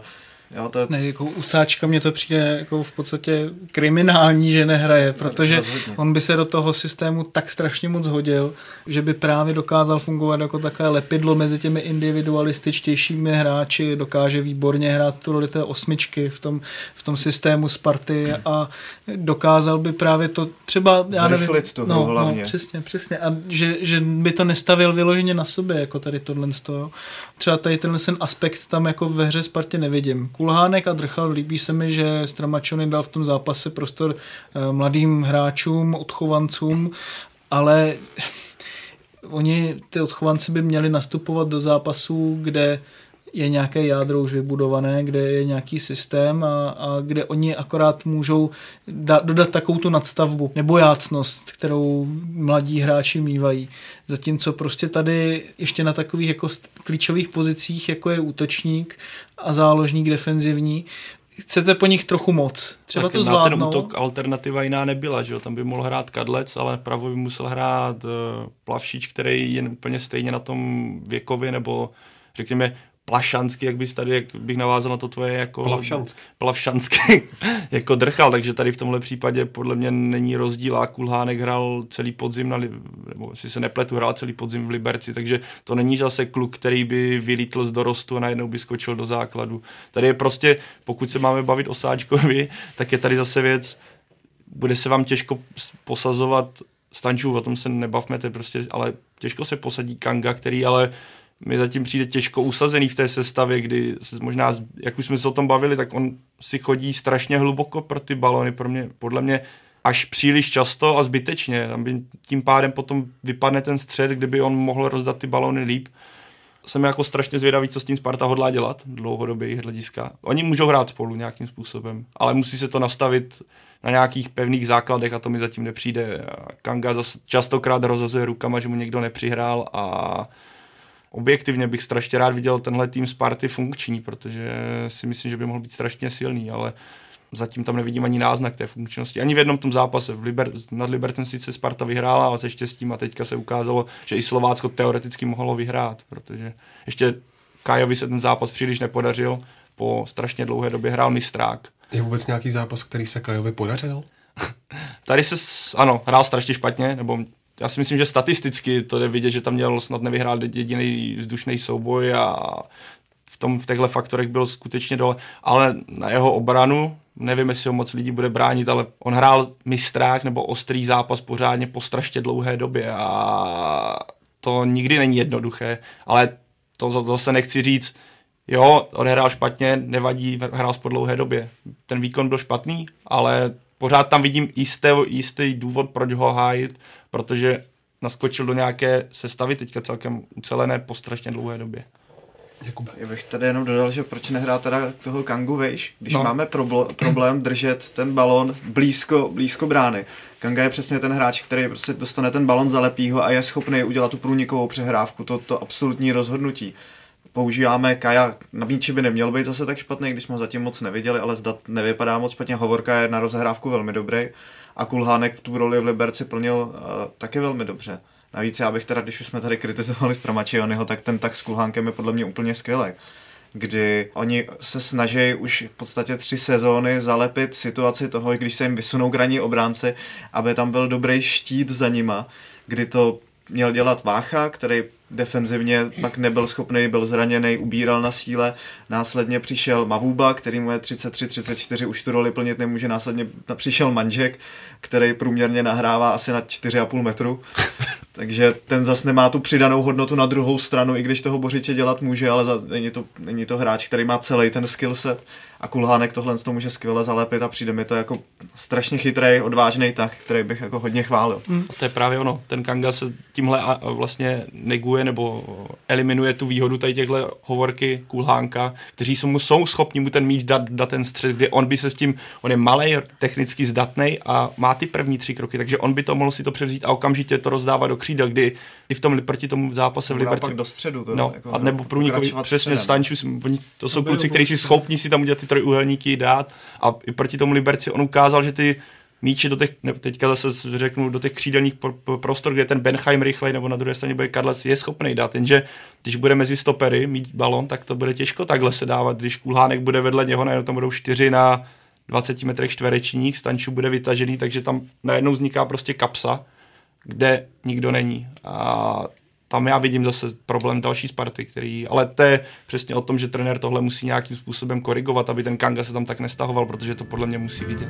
Jo, to... Ne, jako usáčka mě to přijde jako v podstatě kriminální, že nehraje, protože Rozhodně. on by se do toho systému tak strašně moc hodil, že by právě dokázal fungovat jako takové lepidlo mezi těmi individualističtějšími hráči, dokáže výborně hrát tu roli té osmičky v tom, v tom systému Sparty a dokázal by právě to třeba, já nevím, tu no, hlavně. No, přesně, přesně a že, že by to nestavil vyloženě na sobě, jako tady tohle z toho. Třeba tady tenhle ten aspekt tam jako ve hře Spartě nevidím Kulhánek a Drchal. Líbí se mi, že Stramačony dal v tom zápase prostor eh, mladým hráčům, odchovancům, ale oni, ty odchovanci by měli nastupovat do zápasů, kde je nějaké jádro už vybudované, kde je nějaký systém a, a kde oni akorát můžou da, dodat takovou tu nadstavbu nebo jácnost, kterou mladí hráči mývají. Zatímco prostě tady ještě na takových jako klíčových pozicích, jako je útočník a záložník defenzivní, chcete po nich trochu moc. Třeba tak to zvládnou. ten útok alternativa jiná nebyla, že jo? Tam by mohl hrát Kadlec, ale vpravo by musel hrát uh, Plavšič, který je úplně stejně na tom věkově, nebo řekněme plašansky, jak bys tady, jak bych navázal na to tvoje jako... Plavšansky. Plavšansky, jako drchal, takže tady v tomhle případě podle mě není rozdíl a Kulhánek hrál celý podzim, na, nebo si se nepletu, hrál celý podzim v Liberci, takže to není zase kluk, který by vylítl z dorostu a najednou by skočil do základu. Tady je prostě, pokud se máme bavit o Sáčkovi, tak je tady zase věc, bude se vám těžko posazovat Stančů, o tom se nebavme, to je prostě, ale těžko se posadí Kanga, který ale mi zatím přijde těžko usazený v té sestavě, kdy možná, jak už jsme se o tom bavili, tak on si chodí strašně hluboko pro ty balony, pro mě, podle mě až příliš často a zbytečně. Tam by tím pádem potom vypadne ten střed, kdyby on mohl rozdat ty balony líp. Jsem jako strašně zvědavý, co s tím Sparta hodlá dělat dlouhodobě hlediska. Oni můžou hrát spolu nějakým způsobem, ale musí se to nastavit na nějakých pevných základech a to mi zatím nepřijde. Kanga zase častokrát rozhazuje rukama, že mu někdo nepřihrál a objektivně bych strašně rád viděl tenhle tým Sparty funkční, protože si myslím, že by mohl být strašně silný, ale zatím tam nevidím ani náznak té funkčnosti. Ani v jednom tom zápase. V Liber, nad Libertem sice Sparta vyhrála, ale se štěstím a teďka se ukázalo, že i Slovácko teoreticky mohlo vyhrát, protože ještě Kajovi se ten zápas příliš nepodařil. Po strašně dlouhé době hrál mistrák. Je vůbec nějaký zápas, který se Kajovi podařil? Tady se, ano, hrál strašně špatně, nebo já si myslím, že statisticky to jde vidět, že tam měl snad nevyhrát jediný vzdušný souboj a v, tom, v těchto faktorech byl skutečně dole, ale na jeho obranu, nevím, jestli ho moc lidí bude bránit, ale on hrál mistrák nebo ostrý zápas pořádně po strašně dlouhé době a to nikdy není jednoduché, ale to zase nechci říct, jo, odehrál špatně, nevadí, hrál po dlouhé době. Ten výkon byl špatný, ale pořád tam vidím jistý, jistý důvod, proč ho hájit, protože naskočil do nějaké sestavy, teďka celkem ucelené po strašně dlouhé době. Jakub. Já bych tady jenom dodal, že proč nehrá teda toho Kangu vejš, když no. máme probl- problém držet ten balon blízko, blízko brány. Kanga je přesně ten hráč, který prostě dostane ten balon, zalepí ho a je schopný udělat tu průnikovou přehrávku, to, to absolutní rozhodnutí používáme Kaja, na míči by neměl být zase tak špatný, když jsme ho zatím moc neviděli, ale zdat nevypadá moc špatně. Hovorka je na rozehrávku velmi dobrý a Kulhánek v tu roli v Liberci plnil uh, taky velmi dobře. Navíc já bych teda, když už jsme tady kritizovali Stramačionyho, tak ten tak s Kulhánkem je podle mě úplně skvělý kdy oni se snaží už v podstatě tři sezóny zalepit situaci toho, když se jim vysunou graní obránci, aby tam byl dobrý štít za nima, kdy to měl dělat Vácha, který defenzivně pak nebyl schopný, byl zraněný, ubíral na síle. Následně přišel Mavuba, který mu je 33-34, už tu roli plnit nemůže. Následně přišel Manžek, který průměrně nahrává asi na 4,5 metru. Takže ten zas nemá tu přidanou hodnotu na druhou stranu, i když toho Bořiče dělat může, ale za, není, to, není to hráč, který má celý ten skillset a Kulhánek tohle to může skvěle zalepit a přijde mi to jako strašně chytrý, odvážný tak, který bych jako hodně chválil. Mm. To je právě ono. Ten Kanga se tímhle vlastně neguje nebo eliminuje tu výhodu tady těchto hovorky Kulhánka, kteří jsou, jsou schopni mu ten míč dát, dát ten střed, kdy on by se s tím, on je malý, technicky zdatný a má ty první tři kroky, takže on by to mohl si to převzít a okamžitě to rozdávat do křídel, kdy i v tom proti tomu zápase v Liberci. do středu. To no, jako, a nebo průnikový, přesně stanču, to jsou kluci, kteří si schopni si tam udělat ty trojuhelníky dát. A i proti tomu Liberci on ukázal, že ty míče do těch, ne, teďka zase řeknu, do těch křídelních prostor, kde ten Benheim rychlej nebo na druhé straně bude Karles, je schopný dát, jenže když bude mezi stopery mít balon, tak to bude těžko takhle se dávat, když Kulhánek bude vedle něho, najednou tam budou čtyři na 20 metrech čtverečních, Stanču bude vytažený, takže tam najednou vzniká prostě kapsa, kde nikdo není. A tam já vidím zase problém další Sparty, který, ale to je přesně o tom, že trenér tohle musí nějakým způsobem korigovat, aby ten Kanga se tam tak nestahoval, protože to podle mě musí vidět.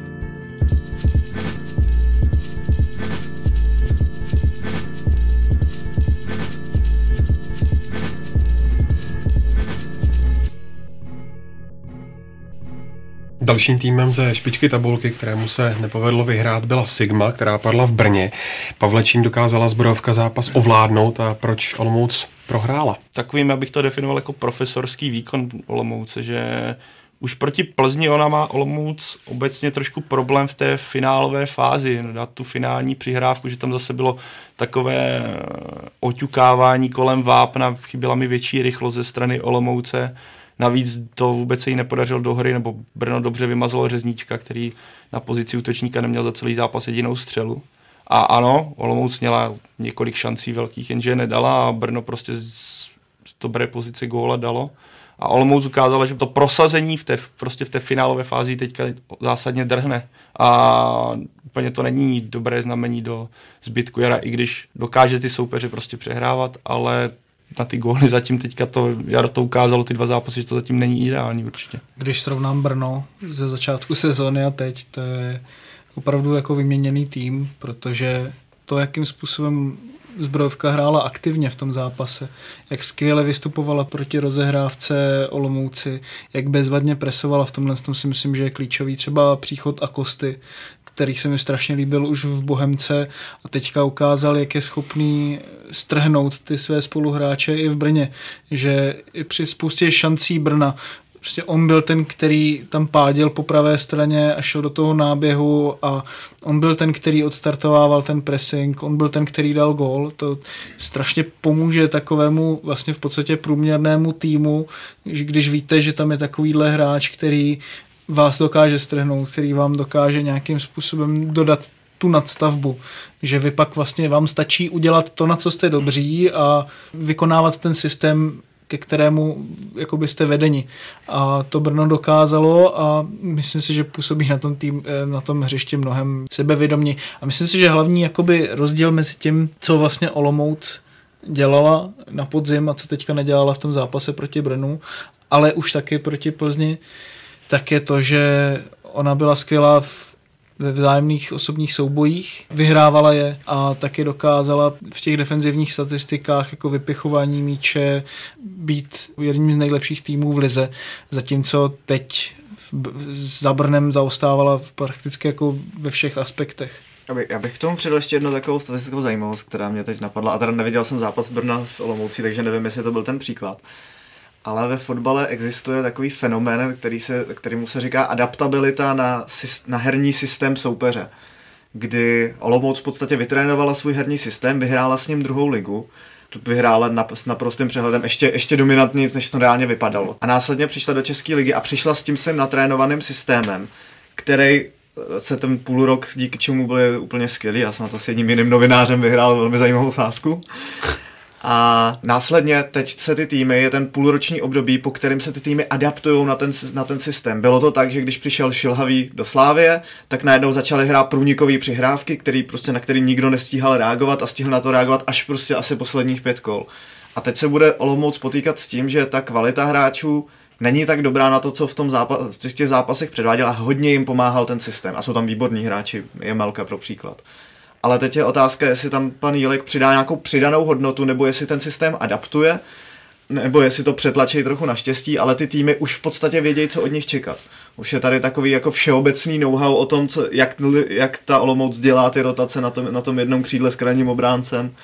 Dalším týmem ze špičky tabulky, kterému se nepovedlo vyhrát, byla Sigma, která padla v Brně. Pavlečím dokázala zbrojovka zápas ovládnout a proč Olomouc prohrála? Takovým, abych to definoval jako profesorský výkon Olomouce, že už proti Plzni ona má Olomouc obecně trošku problém v té finálové fázi, dát tu finální přihrávku, že tam zase bylo takové oťukávání kolem vápna, chyběla mi větší rychlost ze strany Olomouce, navíc to vůbec se jí nepodařilo do hry, nebo Brno dobře vymazalo Řezníčka, který na pozici útočníka neměl za celý zápas jedinou střelu. A ano, Olomouc měla několik šancí velkých, jenže je nedala a Brno prostě z dobré pozice góla dalo. A Olomouc ukázala, že to prosazení v té, prostě v té finálové fázi teďka zásadně drhne. A úplně to není dobré znamení do zbytku jara, i když dokáže ty soupeře prostě přehrávat, ale na ty góly zatím teďka to, Jaro to ukázalo, ty dva zápasy, že to zatím není ideální určitě. Když srovnám Brno ze začátku sezóny a teď, to je opravdu jako vyměněný tým, protože to, jakým způsobem zbrojovka hrála aktivně v tom zápase, jak skvěle vystupovala proti rozehrávce Olomouci, jak bezvadně presovala v tomhle, tom si myslím, že je klíčový třeba příchod Akosty, který se mi strašně líbil už v Bohemce a teďka ukázal, jak je schopný strhnout ty své spoluhráče i v Brně, že i při spoustě šancí Brna prostě on byl ten, který tam pádil po pravé straně a šel do toho náběhu a on byl ten, který odstartovával ten pressing, on byl ten, který dal gól. To strašně pomůže takovému vlastně v podstatě průměrnému týmu, když víte, že tam je takovýhle hráč, který vás dokáže strhnout, který vám dokáže nějakým způsobem dodat tu nadstavbu, že vy pak vlastně vám stačí udělat to, na co jste dobří a vykonávat ten systém ke kterému jako byste vedeni. A to Brno dokázalo a myslím si, že působí na tom, tým, eh, na tom hřišti mnohem sebevědomně. A myslím si, že hlavní jakoby rozdíl mezi tím, co vlastně Olomouc dělala na podzim a co teďka nedělala v tom zápase proti Brnu, ale už taky proti Plzni, tak je to, že ona byla skvělá v ve vzájemných osobních soubojích, vyhrávala je a taky dokázala v těch defenzivních statistikách jako vypichování míče být jedním z nejlepších týmů v lize, zatímco teď za Brnem zaostávala prakticky jako ve všech aspektech. Já bych k tomu přidal ještě jednu takovou statistickou zajímavost, která mě teď napadla. A teda neviděl jsem zápas Brna s Olomoucí, takže nevím, jestli to byl ten příklad ale ve fotbale existuje takový fenomén, který se, kterýmu se říká adaptabilita na, na herní systém soupeře. Kdy Olomouc v podstatě vytrénovala svůj herní systém, vyhrála s ním druhou ligu, vyhrála na, s naprostým přehledem ještě, ještě dominantně, než to reálně vypadalo. A následně přišla do České ligy a přišla s tím svým natrénovaným systémem, který se ten půl rok, díky čemu byl úplně skvělý. Já jsem na to s jedním jiným novinářem vyhrál velmi zajímavou sázku. A následně teď se ty týmy, je ten půlroční období, po kterém se ty týmy adaptují na ten, na ten systém. Bylo to tak, že když přišel Šilhavý do Slávie, tak najednou začaly hrát průnikové přihrávky, který prostě, na který nikdo nestíhal reagovat a stihl na to reagovat až prostě asi posledních pět kol. A teď se bude Olomouc potýkat s tím, že ta kvalita hráčů není tak dobrá na to, co v, tom zápas, v těch zápasech předváděl a hodně jim pomáhal ten systém. A jsou tam výborní hráči, je Melka pro příklad. Ale teď je otázka, jestli tam pan Jílek přidá nějakou přidanou hodnotu, nebo jestli ten systém adaptuje, nebo jestli to přetlačí trochu na štěstí, ale ty týmy už v podstatě vědějí, co od nich čekat. Už je tady takový jako všeobecný know-how o tom, co, jak, jak ta Olomouc dělá ty rotace na tom, na tom jednom křídle s krajním obráncem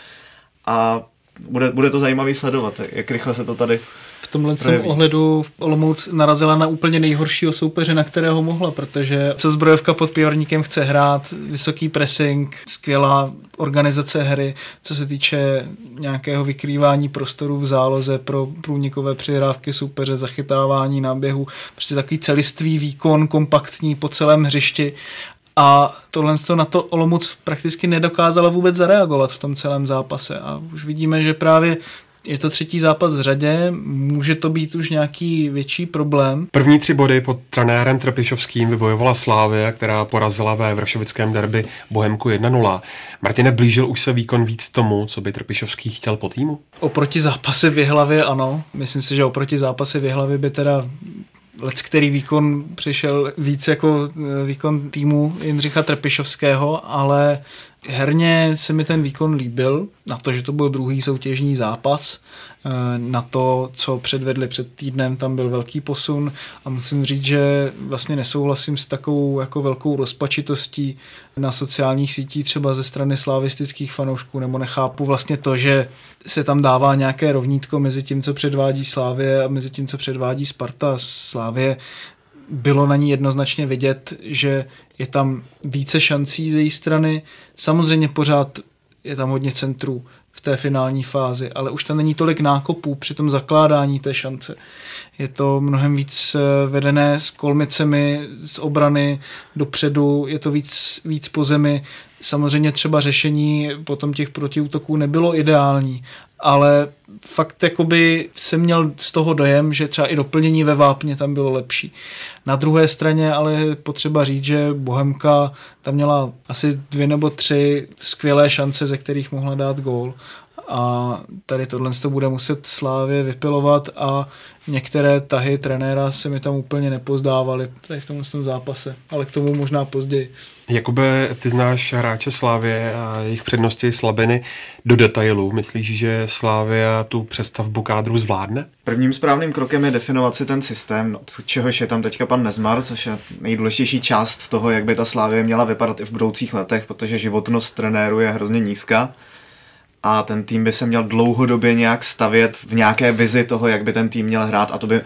a bude, bude to zajímavý sledovat, jak rychle se to tady v tomhle ohledu Olomouc narazila na úplně nejhoršího soupeře, na kterého mohla, protože se zbrojovka pod pivorníkem chce hrát, vysoký pressing, skvělá organizace hry, co se týče nějakého vykrývání prostoru v záloze pro průnikové přihrávky soupeře, zachytávání náběhu, prostě takový celistvý výkon, kompaktní po celém hřišti a tohle to na to Olomouc prakticky nedokázala vůbec zareagovat v tom celém zápase. A už vidíme, že právě je to třetí zápas v řadě, může to být už nějaký větší problém. První tři body pod trenérem Trpišovským vybojovala Slávia, která porazila ve Vršovickém derby Bohemku 1-0. Martine, blížil už se výkon víc tomu, co by Trpišovský chtěl po týmu? Oproti zápase v Jihlavě ano. Myslím si, že oproti zápase v Jihlavě by teda Lec, který výkon přišel víc jako eh, výkon týmu Jindřicha Trpišovského, ale Herně se mi ten výkon líbil, na to, že to byl druhý soutěžní zápas, eh, na to, co předvedli před týdnem, tam byl velký posun a musím říct, že vlastně nesouhlasím s takovou jako velkou rozpačitostí na sociálních sítích třeba ze strany slavistických fanoušků, nebo nechápu vlastně to, že se tam dává nějaké rovnítko mezi tím, co předvádí Slávě a mezi tím, co předvádí Sparta. Slávě bylo na ní jednoznačně vidět, že je tam více šancí ze její strany. Samozřejmě pořád je tam hodně centrů v té finální fázi, ale už tam není tolik nákopů při tom zakládání té šance. Je to mnohem víc eh, vedené s kolmicemi z obrany dopředu, je to víc, víc po zemi. Samozřejmě třeba řešení potom těch protiútoků nebylo ideální, ale fakt jakoby jsem měl z toho dojem, že třeba i doplnění ve vápně tam bylo lepší. Na druhé straně ale potřeba říct, že Bohemka tam měla asi dvě nebo tři skvělé šance, ze kterých mohla dát gól a tady tohle to bude muset Slávě vypilovat a některé tahy trenéra se mi tam úplně nepozdávaly tady v tomhle tom zápase, ale k tomu možná později. Jakube, ty znáš hráče Slávě a jejich přednosti slabiny do detailu. Myslíš, že Slávia tu přestavbu kádru zvládne? Prvním správným krokem je definovat si ten systém, no, čehož je tam teďka pan Nezmar, což je nejdůležitější část toho, jak by ta Slávě měla vypadat i v budoucích letech, protože životnost trenéru je hrozně nízká a ten tým by se měl dlouhodobě nějak stavět v nějaké vizi toho, jak by ten tým měl hrát a to by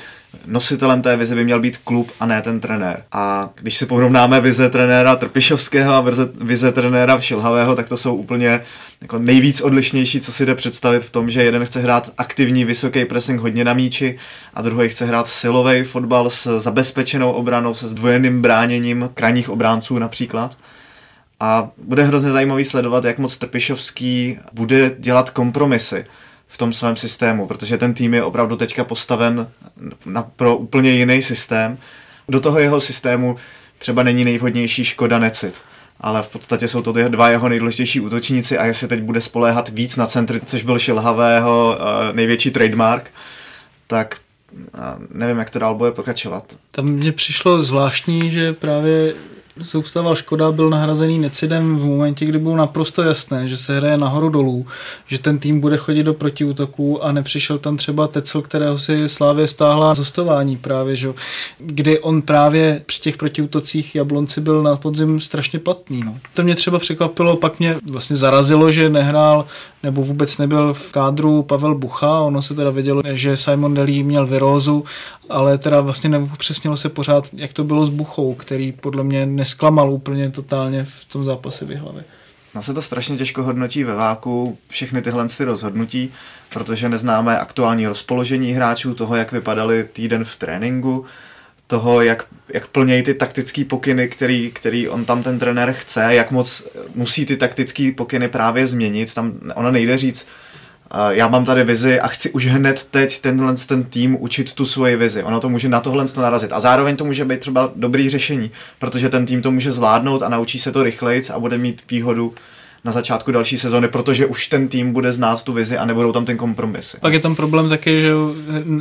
nositelem té vize by měl být klub a ne ten trenér. A když si porovnáme vize trenéra Trpišovského a vize, vize trenéra Šilhavého, tak to jsou úplně jako nejvíc odlišnější, co si jde představit v tom, že jeden chce hrát aktivní vysoký pressing hodně na míči a druhý chce hrát silový fotbal s zabezpečenou obranou, se zdvojeným bráněním krajních obránců například. A bude hrozně zajímavý sledovat, jak moc Trpišovský bude dělat kompromisy v tom svém systému, protože ten tým je opravdu teďka postaven na, pro úplně jiný systém. Do toho jeho systému třeba není nejvhodnější Škoda Necit, ale v podstatě jsou to ty dva jeho nejdůležitější útočníci a jestli teď bude spoléhat víc na centry, což byl Šilhavého uh, největší trademark, tak uh, nevím, jak to dál bude pokračovat. Tam mně přišlo zvláštní, že právě soustava Škoda byl nahrazený Necidem v momentě, kdy bylo naprosto jasné, že se hraje nahoru dolů, že ten tým bude chodit do protiútoků a nepřišel tam třeba Tecel, kterého si Slávě stáhla zostování právě, že? kdy on právě při těch protiútocích Jablonci byl na podzim strašně platný. No. To mě třeba překvapilo, pak mě vlastně zarazilo, že nehrál nebo vůbec nebyl v kádru Pavel Bucha, ono se teda vědělo, že Simon Delí měl virózu, ale teda vlastně nepřesnilo se pořád, jak to bylo s Buchou, který podle mě nesklamal úplně totálně v tom zápase v hlavě. No se to strašně těžko hodnotí ve váku, všechny tyhle ty rozhodnutí, protože neznáme aktuální rozpoložení hráčů, toho, jak vypadali týden v tréninku, toho, jak, jak plnějí ty taktické pokyny, který, který on tam ten trenér chce, jak moc musí ty taktické pokyny právě změnit. Tam ona nejde říct, já mám tady vizi a chci už hned teď tenhle ten tým učit tu svoji vizi. Ono to může na tohle to narazit. A zároveň to může být třeba dobrý řešení, protože ten tým to může zvládnout a naučí se to rychleji a bude mít výhodu na začátku další sezóny, protože už ten tým bude znát tu vizi a nebudou tam ten kompromisy. Pak je tam problém taky, že,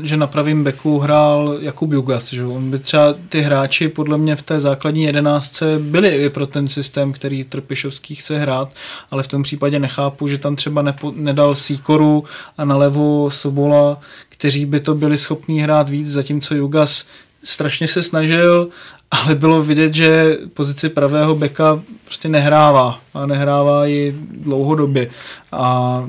že na pravém beku hrál Jakub Jugas, že on by třeba ty hráči podle mě v té základní jedenáctce byli i pro ten systém, který Trpišovský chce hrát, ale v tom případě nechápu, že tam třeba nepo, nedal Sýkoru a nalevo Sobola, kteří by to byli schopní hrát víc, zatímco Jugas strašně se snažil, ale bylo vidět, že pozici pravého beka prostě nehrává a nehrává ji dlouhodobě a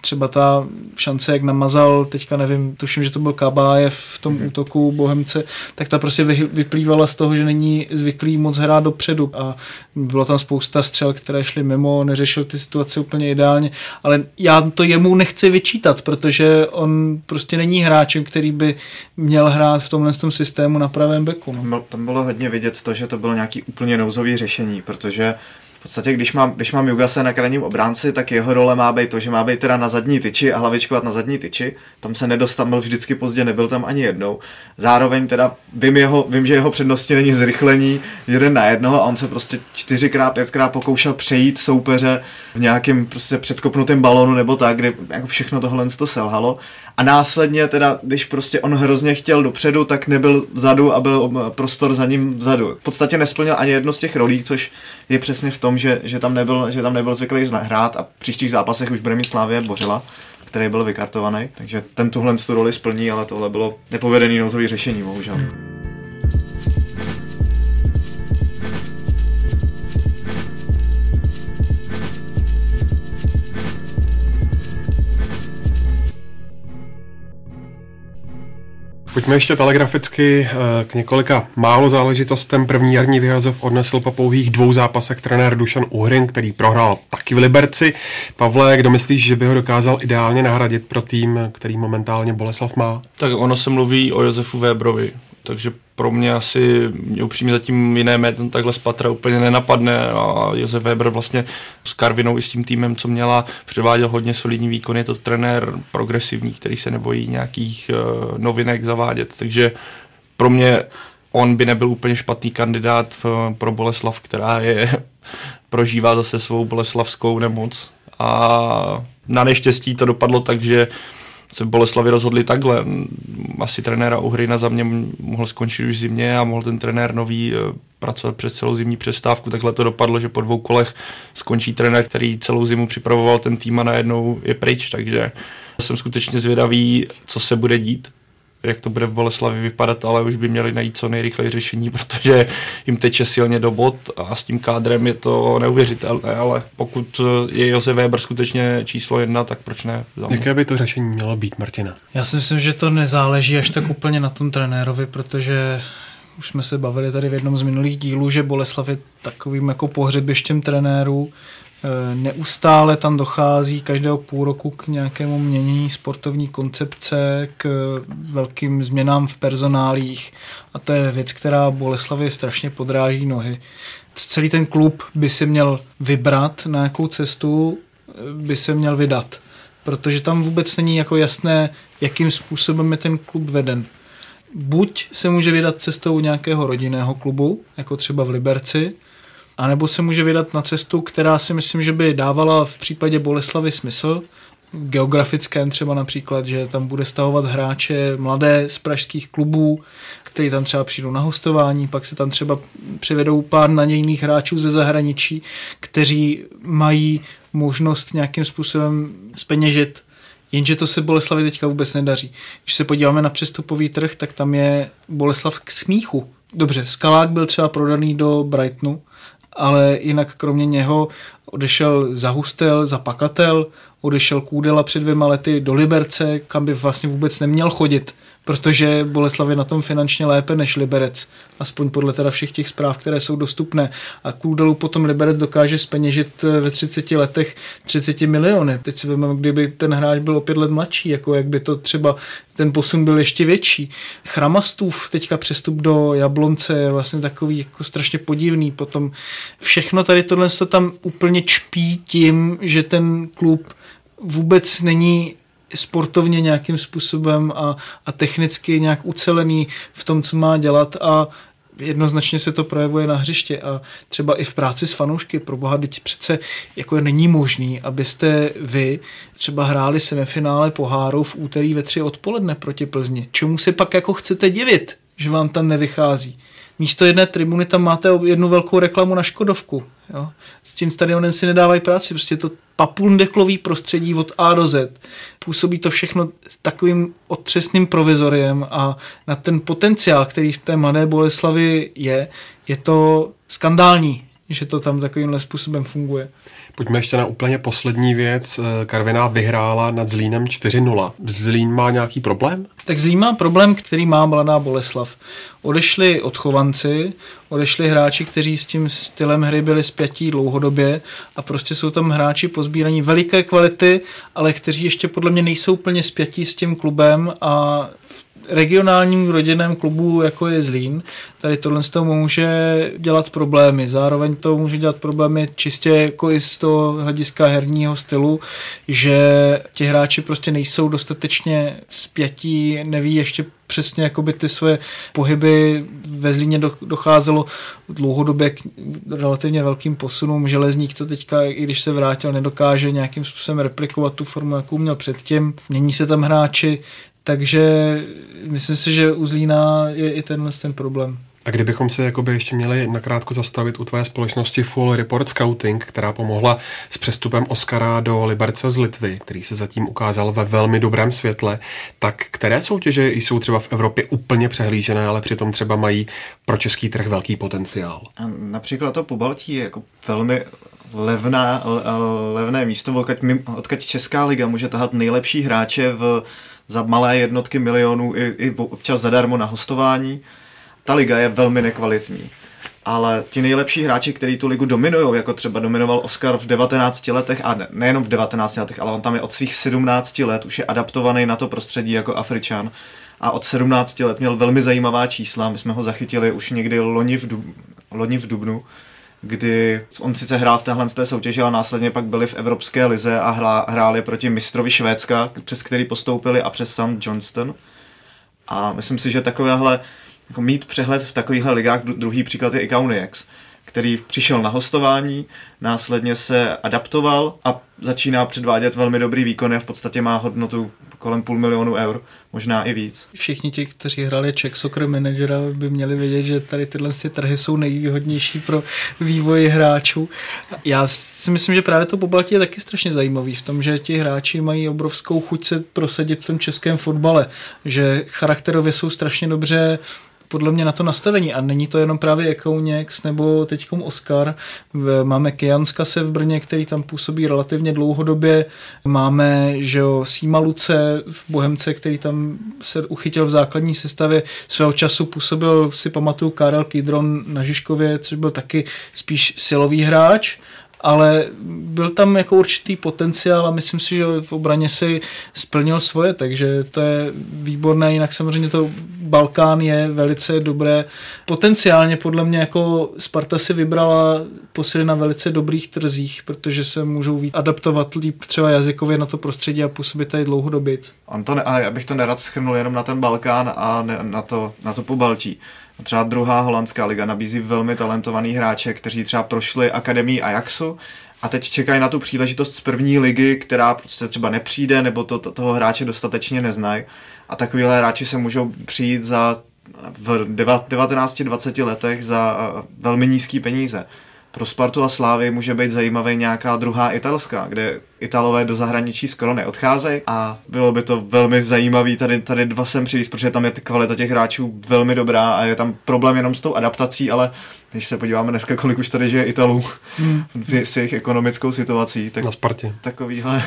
třeba ta šance, jak namazal, teďka nevím, tuším, že to byl Kabájev v tom mm-hmm. útoku Bohemce, tak ta prostě vyplývala z toho, že není zvyklý moc hrát dopředu a bylo tam spousta střel, které šly mimo, neřešil ty situace úplně ideálně, ale já to jemu nechci vyčítat, protože on prostě není hráčem, který by měl hrát v tomhle tom systému na pravém beku. No. Tam bylo hodně vidět to, že to bylo nějaký úplně nouzový řešení, protože podstatě, když mám, když mám Jugase na krajním obránci, tak jeho role má být to, že má být teda na zadní tyči a hlavičkovat na zadní tyči. Tam se nedostal, byl vždycky pozdě, nebyl tam ani jednou. Zároveň teda vím, jeho, vím, že jeho přednosti není zrychlení jeden na jednoho a on se prostě čtyřikrát, pětkrát pokoušel přejít soupeře v nějakém prostě předkopnutém balonu nebo tak, kde jako všechno tohle to selhalo. A následně teda, když prostě on hrozně chtěl dopředu, tak nebyl vzadu a byl prostor za ním vzadu. V podstatě nesplnil ani jedno z těch rolí, což je přesně v tom, že, že, tam, nebyl, že tam nebyl zvyklý hrát a v příštích zápasech už bude mít Slávě Bořila který byl vykartovaný, takže ten tuhle tu roli splní, ale tohle bylo nepovedený nouzový řešení, bohužel. Pojďme ještě telegraficky eh, k několika málo záležitostem. První jarní vyhazov odnesl po pouhých dvou zápasech trenér Dušan Uhrin, který prohrál taky v Liberci. Pavle, kdo myslíš, že by ho dokázal ideálně nahradit pro tým, který momentálně Boleslav má? Tak ono se mluví o Josefu Vébrovi, takže pro mě asi mě upřímně zatím jiné jméno takhle z patra úplně nenapadne a Josef Weber vlastně s Karvinou i s tím týmem, co měla, předváděl hodně solidní výkon, je to trenér progresivní, který se nebojí nějakých uh, novinek zavádět, takže pro mě on by nebyl úplně špatný kandidát v, pro Boleslav, která je prožívá zase svou boleslavskou nemoc. A na neštěstí to dopadlo tak, že se v Boleslavi rozhodli takhle. Asi trenéra Uhryna za mě mohl skončit už zimě a mohl ten trenér nový eh, pracovat přes celou zimní přestávku. Takhle to dopadlo, že po dvou kolech skončí trenér, který celou zimu připravoval ten tým a najednou je pryč, takže jsem skutečně zvědavý, co se bude dít jak to bude v Boleslavi vypadat, ale už by měli najít co nejrychleji řešení, protože jim teče silně do bod a s tím kádrem je to neuvěřitelné, ale pokud je Josef Weber skutečně číslo jedna, tak proč ne? Jaké by to řešení mělo být, Martina? Já si myslím, že to nezáleží až tak úplně na tom trenérovi, protože už jsme se bavili tady v jednom z minulých dílů, že Boleslav je takovým jako pohřebištěm trenérů, neustále tam dochází každého půl roku k nějakému měnění sportovní koncepce, k velkým změnám v personálích a to je věc, která Boleslavě strašně podráží nohy. Celý ten klub by se měl vybrat, na jakou cestu eh, by se měl vydat, protože tam vůbec není jako jasné, jakým způsobem je ten klub veden. Buď se může vydat cestou nějakého rodinného klubu, jako třeba v Liberci, anebo se může vydat na cestu, která si myslím, že by dávala v případě Boleslavy smysl, geografickém třeba například, že tam bude stavovat hráče mladé z pražských klubů, kteří tam třeba přijdou na hostování, pak se tam třeba přivedou pár nadějných hráčů ze zahraničí, kteří mají možnost nějakým způsobem speněžit Jenže to se Boleslavi teďka vůbec nedaří. Když se podíváme na přestupový trh, tak tam je Boleslav k smíchu. Dobře, Skalák byl třeba prodaný do Brightonu, ale jinak kromě něho odešel za Hustel, za Pakatel, odešel Kůdela před dvěma lety do Liberce, kam by vlastně vůbec neměl chodit protože Boleslav je na tom finančně lépe než Liberec, aspoň podle teda všech těch zpráv, které jsou dostupné. A Kůdelu potom Liberec dokáže speněžit eh, ve 30 letech 30 miliony. Teď si vezmeme, kdyby ten hráč byl o pět let mladší, jako jak by to třeba ten posun byl ještě větší. Chramastův teďka přestup do Jablonce je vlastně takový jako strašně podivný. Potom všechno tady tohle to tam úplně čpí tím, že ten klub vůbec není sportovně nějakým způsobem a, a technicky nějak ucelený v tom, co má dělat a jednoznačně se to projevuje na hřiště a třeba i v práci s fanoušky. Pro boha, teď přece jako není možný, abyste vy třeba hráli semifinále poháru v úterý ve tři odpoledne proti Plzni. Čemu se pak jako chcete divit, že vám tam nevychází? Místo jedné tribuny tam máte jednu velkou reklamu na Škodovku. Jo? S tím stadionem si nedávají práci, prostě to papundeklový prostředí od A do Z. Působí to všechno takovým otřesným provizoriem a na ten potenciál, který v té mladé Boleslavi je, je to skandální, že to tam takovýmhle způsobem funguje. Pojďme ještě na úplně poslední věc. Karviná vyhrála nad Zlínem 4-0. Zlín má nějaký problém? Tak Zlín má problém, který má mladá Boleslav. Odešli odchovanci, odešli hráči, kteří s tím stylem hry byli spjatí dlouhodobě a prostě jsou tam hráči pozbíraní veliké kvality, ale kteří ještě podle mě nejsou plně spjatí s tím klubem a regionálním rodinném klubu, jako je Zlín, tady tohle z toho může dělat problémy. Zároveň to může dělat problémy čistě jako i z toho hlediska herního stylu, že ti hráči prostě nejsou dostatečně spjatí, neví ještě přesně jakoby ty své pohyby. Ve Zlíně docházelo dlouhodobě k relativně velkým posunům. Železník to teďka, i když se vrátil, nedokáže nějakým způsobem replikovat tu formu, jakou měl předtím. Mění se tam hráči, takže myslím si, že u Zlína je i tenhle ten problém. A kdybychom se jakoby ještě měli nakrátko zastavit u tvé společnosti Full Report Scouting, která pomohla s přestupem Oscara do Liberce z Litvy, který se zatím ukázal ve velmi dobrém světle, tak které soutěže jsou třeba v Evropě úplně přehlížené, ale přitom třeba mají pro český trh velký potenciál? A například to Pobaltí je jako velmi levná, levné místo, odkud, odkud Česká liga může tahat nejlepší hráče v, za malé jednotky milionů i, i občas zadarmo na hostování ta liga je velmi nekvalitní. Ale ti nejlepší hráči, kteří tu ligu dominují, jako třeba dominoval Oscar v 19 letech, a ne, nejenom v 19 letech, ale on tam je od svých 17 let, už je adaptovaný na to prostředí jako Afričan. A od 17 let měl velmi zajímavá čísla, my jsme ho zachytili už někdy loni v, Dub, loni v Dubnu, kdy on sice hrál v téhle té soutěži, ale následně pak byli v Evropské lize a hrá, hráli proti mistrovi Švédska, přes který postoupili a přes Sam Johnston. A myslím si, že takovéhle jako mít přehled v takovýchhle ligách. Druhý příklad je Ikauniax, který přišel na hostování, následně se adaptoval a začíná předvádět velmi dobrý výkon a v podstatě má hodnotu kolem půl milionu eur, možná i víc. Všichni ti, kteří hráli Czech Soccer Managera, by měli vědět, že tady tyhle trhy jsou nejvýhodnější pro vývoj hráčů. Já si myslím, že právě to Pobaltí je taky strašně zajímavý v tom, že ti hráči mají obrovskou chuť se prosadit v tom českém fotbale, že charakterově jsou strašně dobře podle mě na to nastavení a není to jenom právě Ekouněx nebo teďkom Oscar. Máme Kianska se v Brně, který tam působí relativně dlouhodobě. Máme že jo, Sýma Luce v Bohemce, který tam se uchytil v základní sestavě. Svého času působil, si pamatuju, Karel Kidron na Žižkově, což byl taky spíš silový hráč ale byl tam jako určitý potenciál a myslím si, že v obraně si splnil svoje, takže to je výborné, jinak samozřejmě to Balkán je velice dobré. Potenciálně podle mě jako Sparta si vybrala posily na velice dobrých trzích, protože se můžou víc adaptovat líp třeba jazykově na to prostředí a působit tady dlouhodobě. Anton, a já bych to nerad schrnul jenom na ten Balkán a ne, na to, na to pobaltí. Třeba druhá holandská liga nabízí velmi talentovaný hráče, kteří třeba prošli akademii Ajaxu a teď čekají na tu příležitost z první ligy, která prostě třeba nepřijde nebo to, to, toho hráče dostatečně neznají. A takovýhle hráči se můžou přijít za v 19-20 letech za velmi nízký peníze pro Spartu a Slávy může být zajímavý nějaká druhá italská, kde Italové do zahraničí skoro neodcházejí a bylo by to velmi zajímavý tady, tady dva sem přijít, protože tam je kvalita těch hráčů velmi dobrá a je tam problém jenom s tou adaptací, ale když se podíváme dneska, kolik už tady žije Italů hmm. s jejich ekonomickou situací, tak na Spartě. Takovýhle,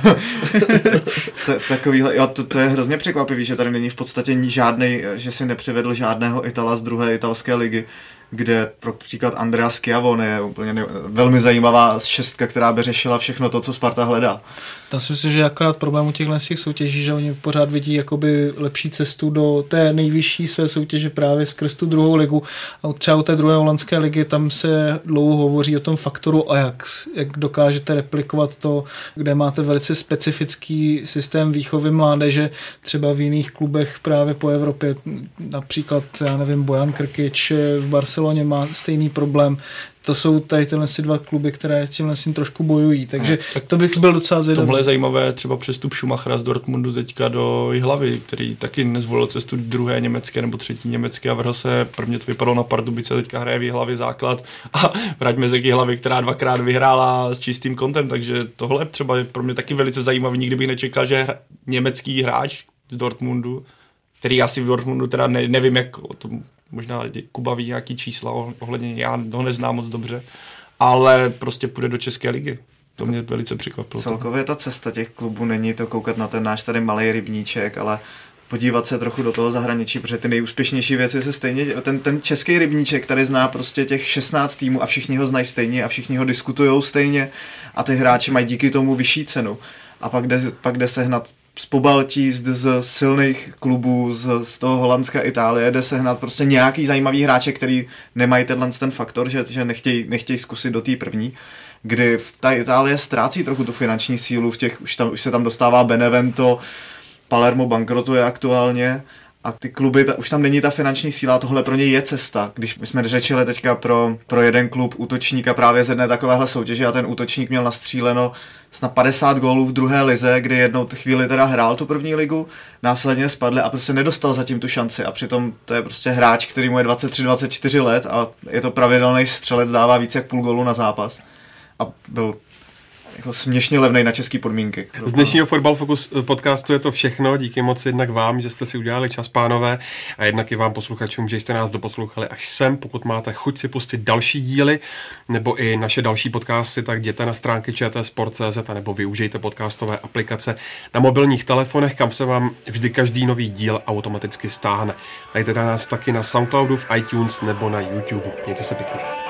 takovýhle jo, to, to, je hrozně překvapivý, že tady není v podstatě žádný, že si nepřivedl žádného Itala z druhé italské ligy kde pro příklad Andrea Schiavone je úplně ne, velmi zajímavá šestka, která by řešila všechno to, co Sparta hledá. Tam si myslím, že akorát problém u těchto těch soutěží, že oni pořád vidí jakoby lepší cestu do té nejvyšší své soutěže právě skrz tu druhou ligu. A třeba u té druhé holandské ligy tam se dlouho hovoří o tom faktoru Ajax, jak dokážete replikovat to, kde máte velice specifický systém výchovy mládeže, třeba v jiných klubech právě po Evropě, například, já nevím, Bojan Krkič v Barceloně má stejný problém, to jsou tady tyhle dva kluby, které s tímhle tím trošku bojují, takže no, tak to bych byl docela zvědavý. Tohle je zajímavé třeba přestup Schumachera z Dortmundu teďka do Jihlavy, který taky nezvolil cestu druhé německé nebo třetí německé a vrhl se, prvně to vypadalo na Pardubice, teďka hraje v Jihlavě základ a vraťme se k Jihlavě, která dvakrát vyhrála s čistým kontem, takže tohle třeba je pro mě taky velice zajímavý, nikdy bych nečekal, že hra, německý hráč z Dortmundu který asi v Dortmundu teda ne, nevím, jak o tom možná Kuba ví nějaký čísla ohledně, já ho neznám moc dobře, ale prostě půjde do České ligy. To mě velice překvapilo. Celkově ta cesta těch klubů není to koukat na ten náš tady malý rybníček, ale podívat se trochu do toho zahraničí, protože ty nejúspěšnější věci se stejně, ten, ten český rybníček tady zná prostě těch 16 týmů a všichni ho znají stejně a všichni ho diskutují stejně a ty hráči mají díky tomu vyšší cenu. A pak jde, pak jde sehnat z Pobaltí, z, z silných klubů, z, z toho Holandska, Itálie, jde sehnat prostě nějaký zajímavý hráče, který nemají tenhle ten faktor, že, že nechtějí, nechtějí zkusit do té první kdy ta Itálie ztrácí trochu tu finanční sílu, v těch, už, tam, už se tam dostává Benevento, Palermo bankrotuje aktuálně a ty kluby, ta, už tam není ta finanční síla, tohle pro ně je cesta. Když my jsme řečili teďka pro, pro jeden klub útočníka právě z jedné takovéhle soutěže a ten útočník měl nastříleno snad 50 gólů v druhé lize, kdy jednou chvíli teda hrál tu první ligu, následně spadl a prostě nedostal zatím tu šanci a přitom to je prostě hráč, který mu je 23-24 let a je to pravidelný střelec, dává více jak půl gólu na zápas a byl jako směšně levný na české podmínky. Z dnešního Football Focus podcastu je to všechno. Díky moc jednak vám, že jste si udělali čas, pánové, a jednak i vám posluchačům, že jste nás doposlouchali až sem. Pokud máte chuť si pustit další díly nebo i naše další podcasty, tak jděte na stránky čtsport.cz nebo využijte podcastové aplikace na mobilních telefonech, kam se vám vždy každý nový díl automaticky stáhne. Najdete nás taky na Soundcloudu, v iTunes nebo na YouTube. Mějte se pěkně.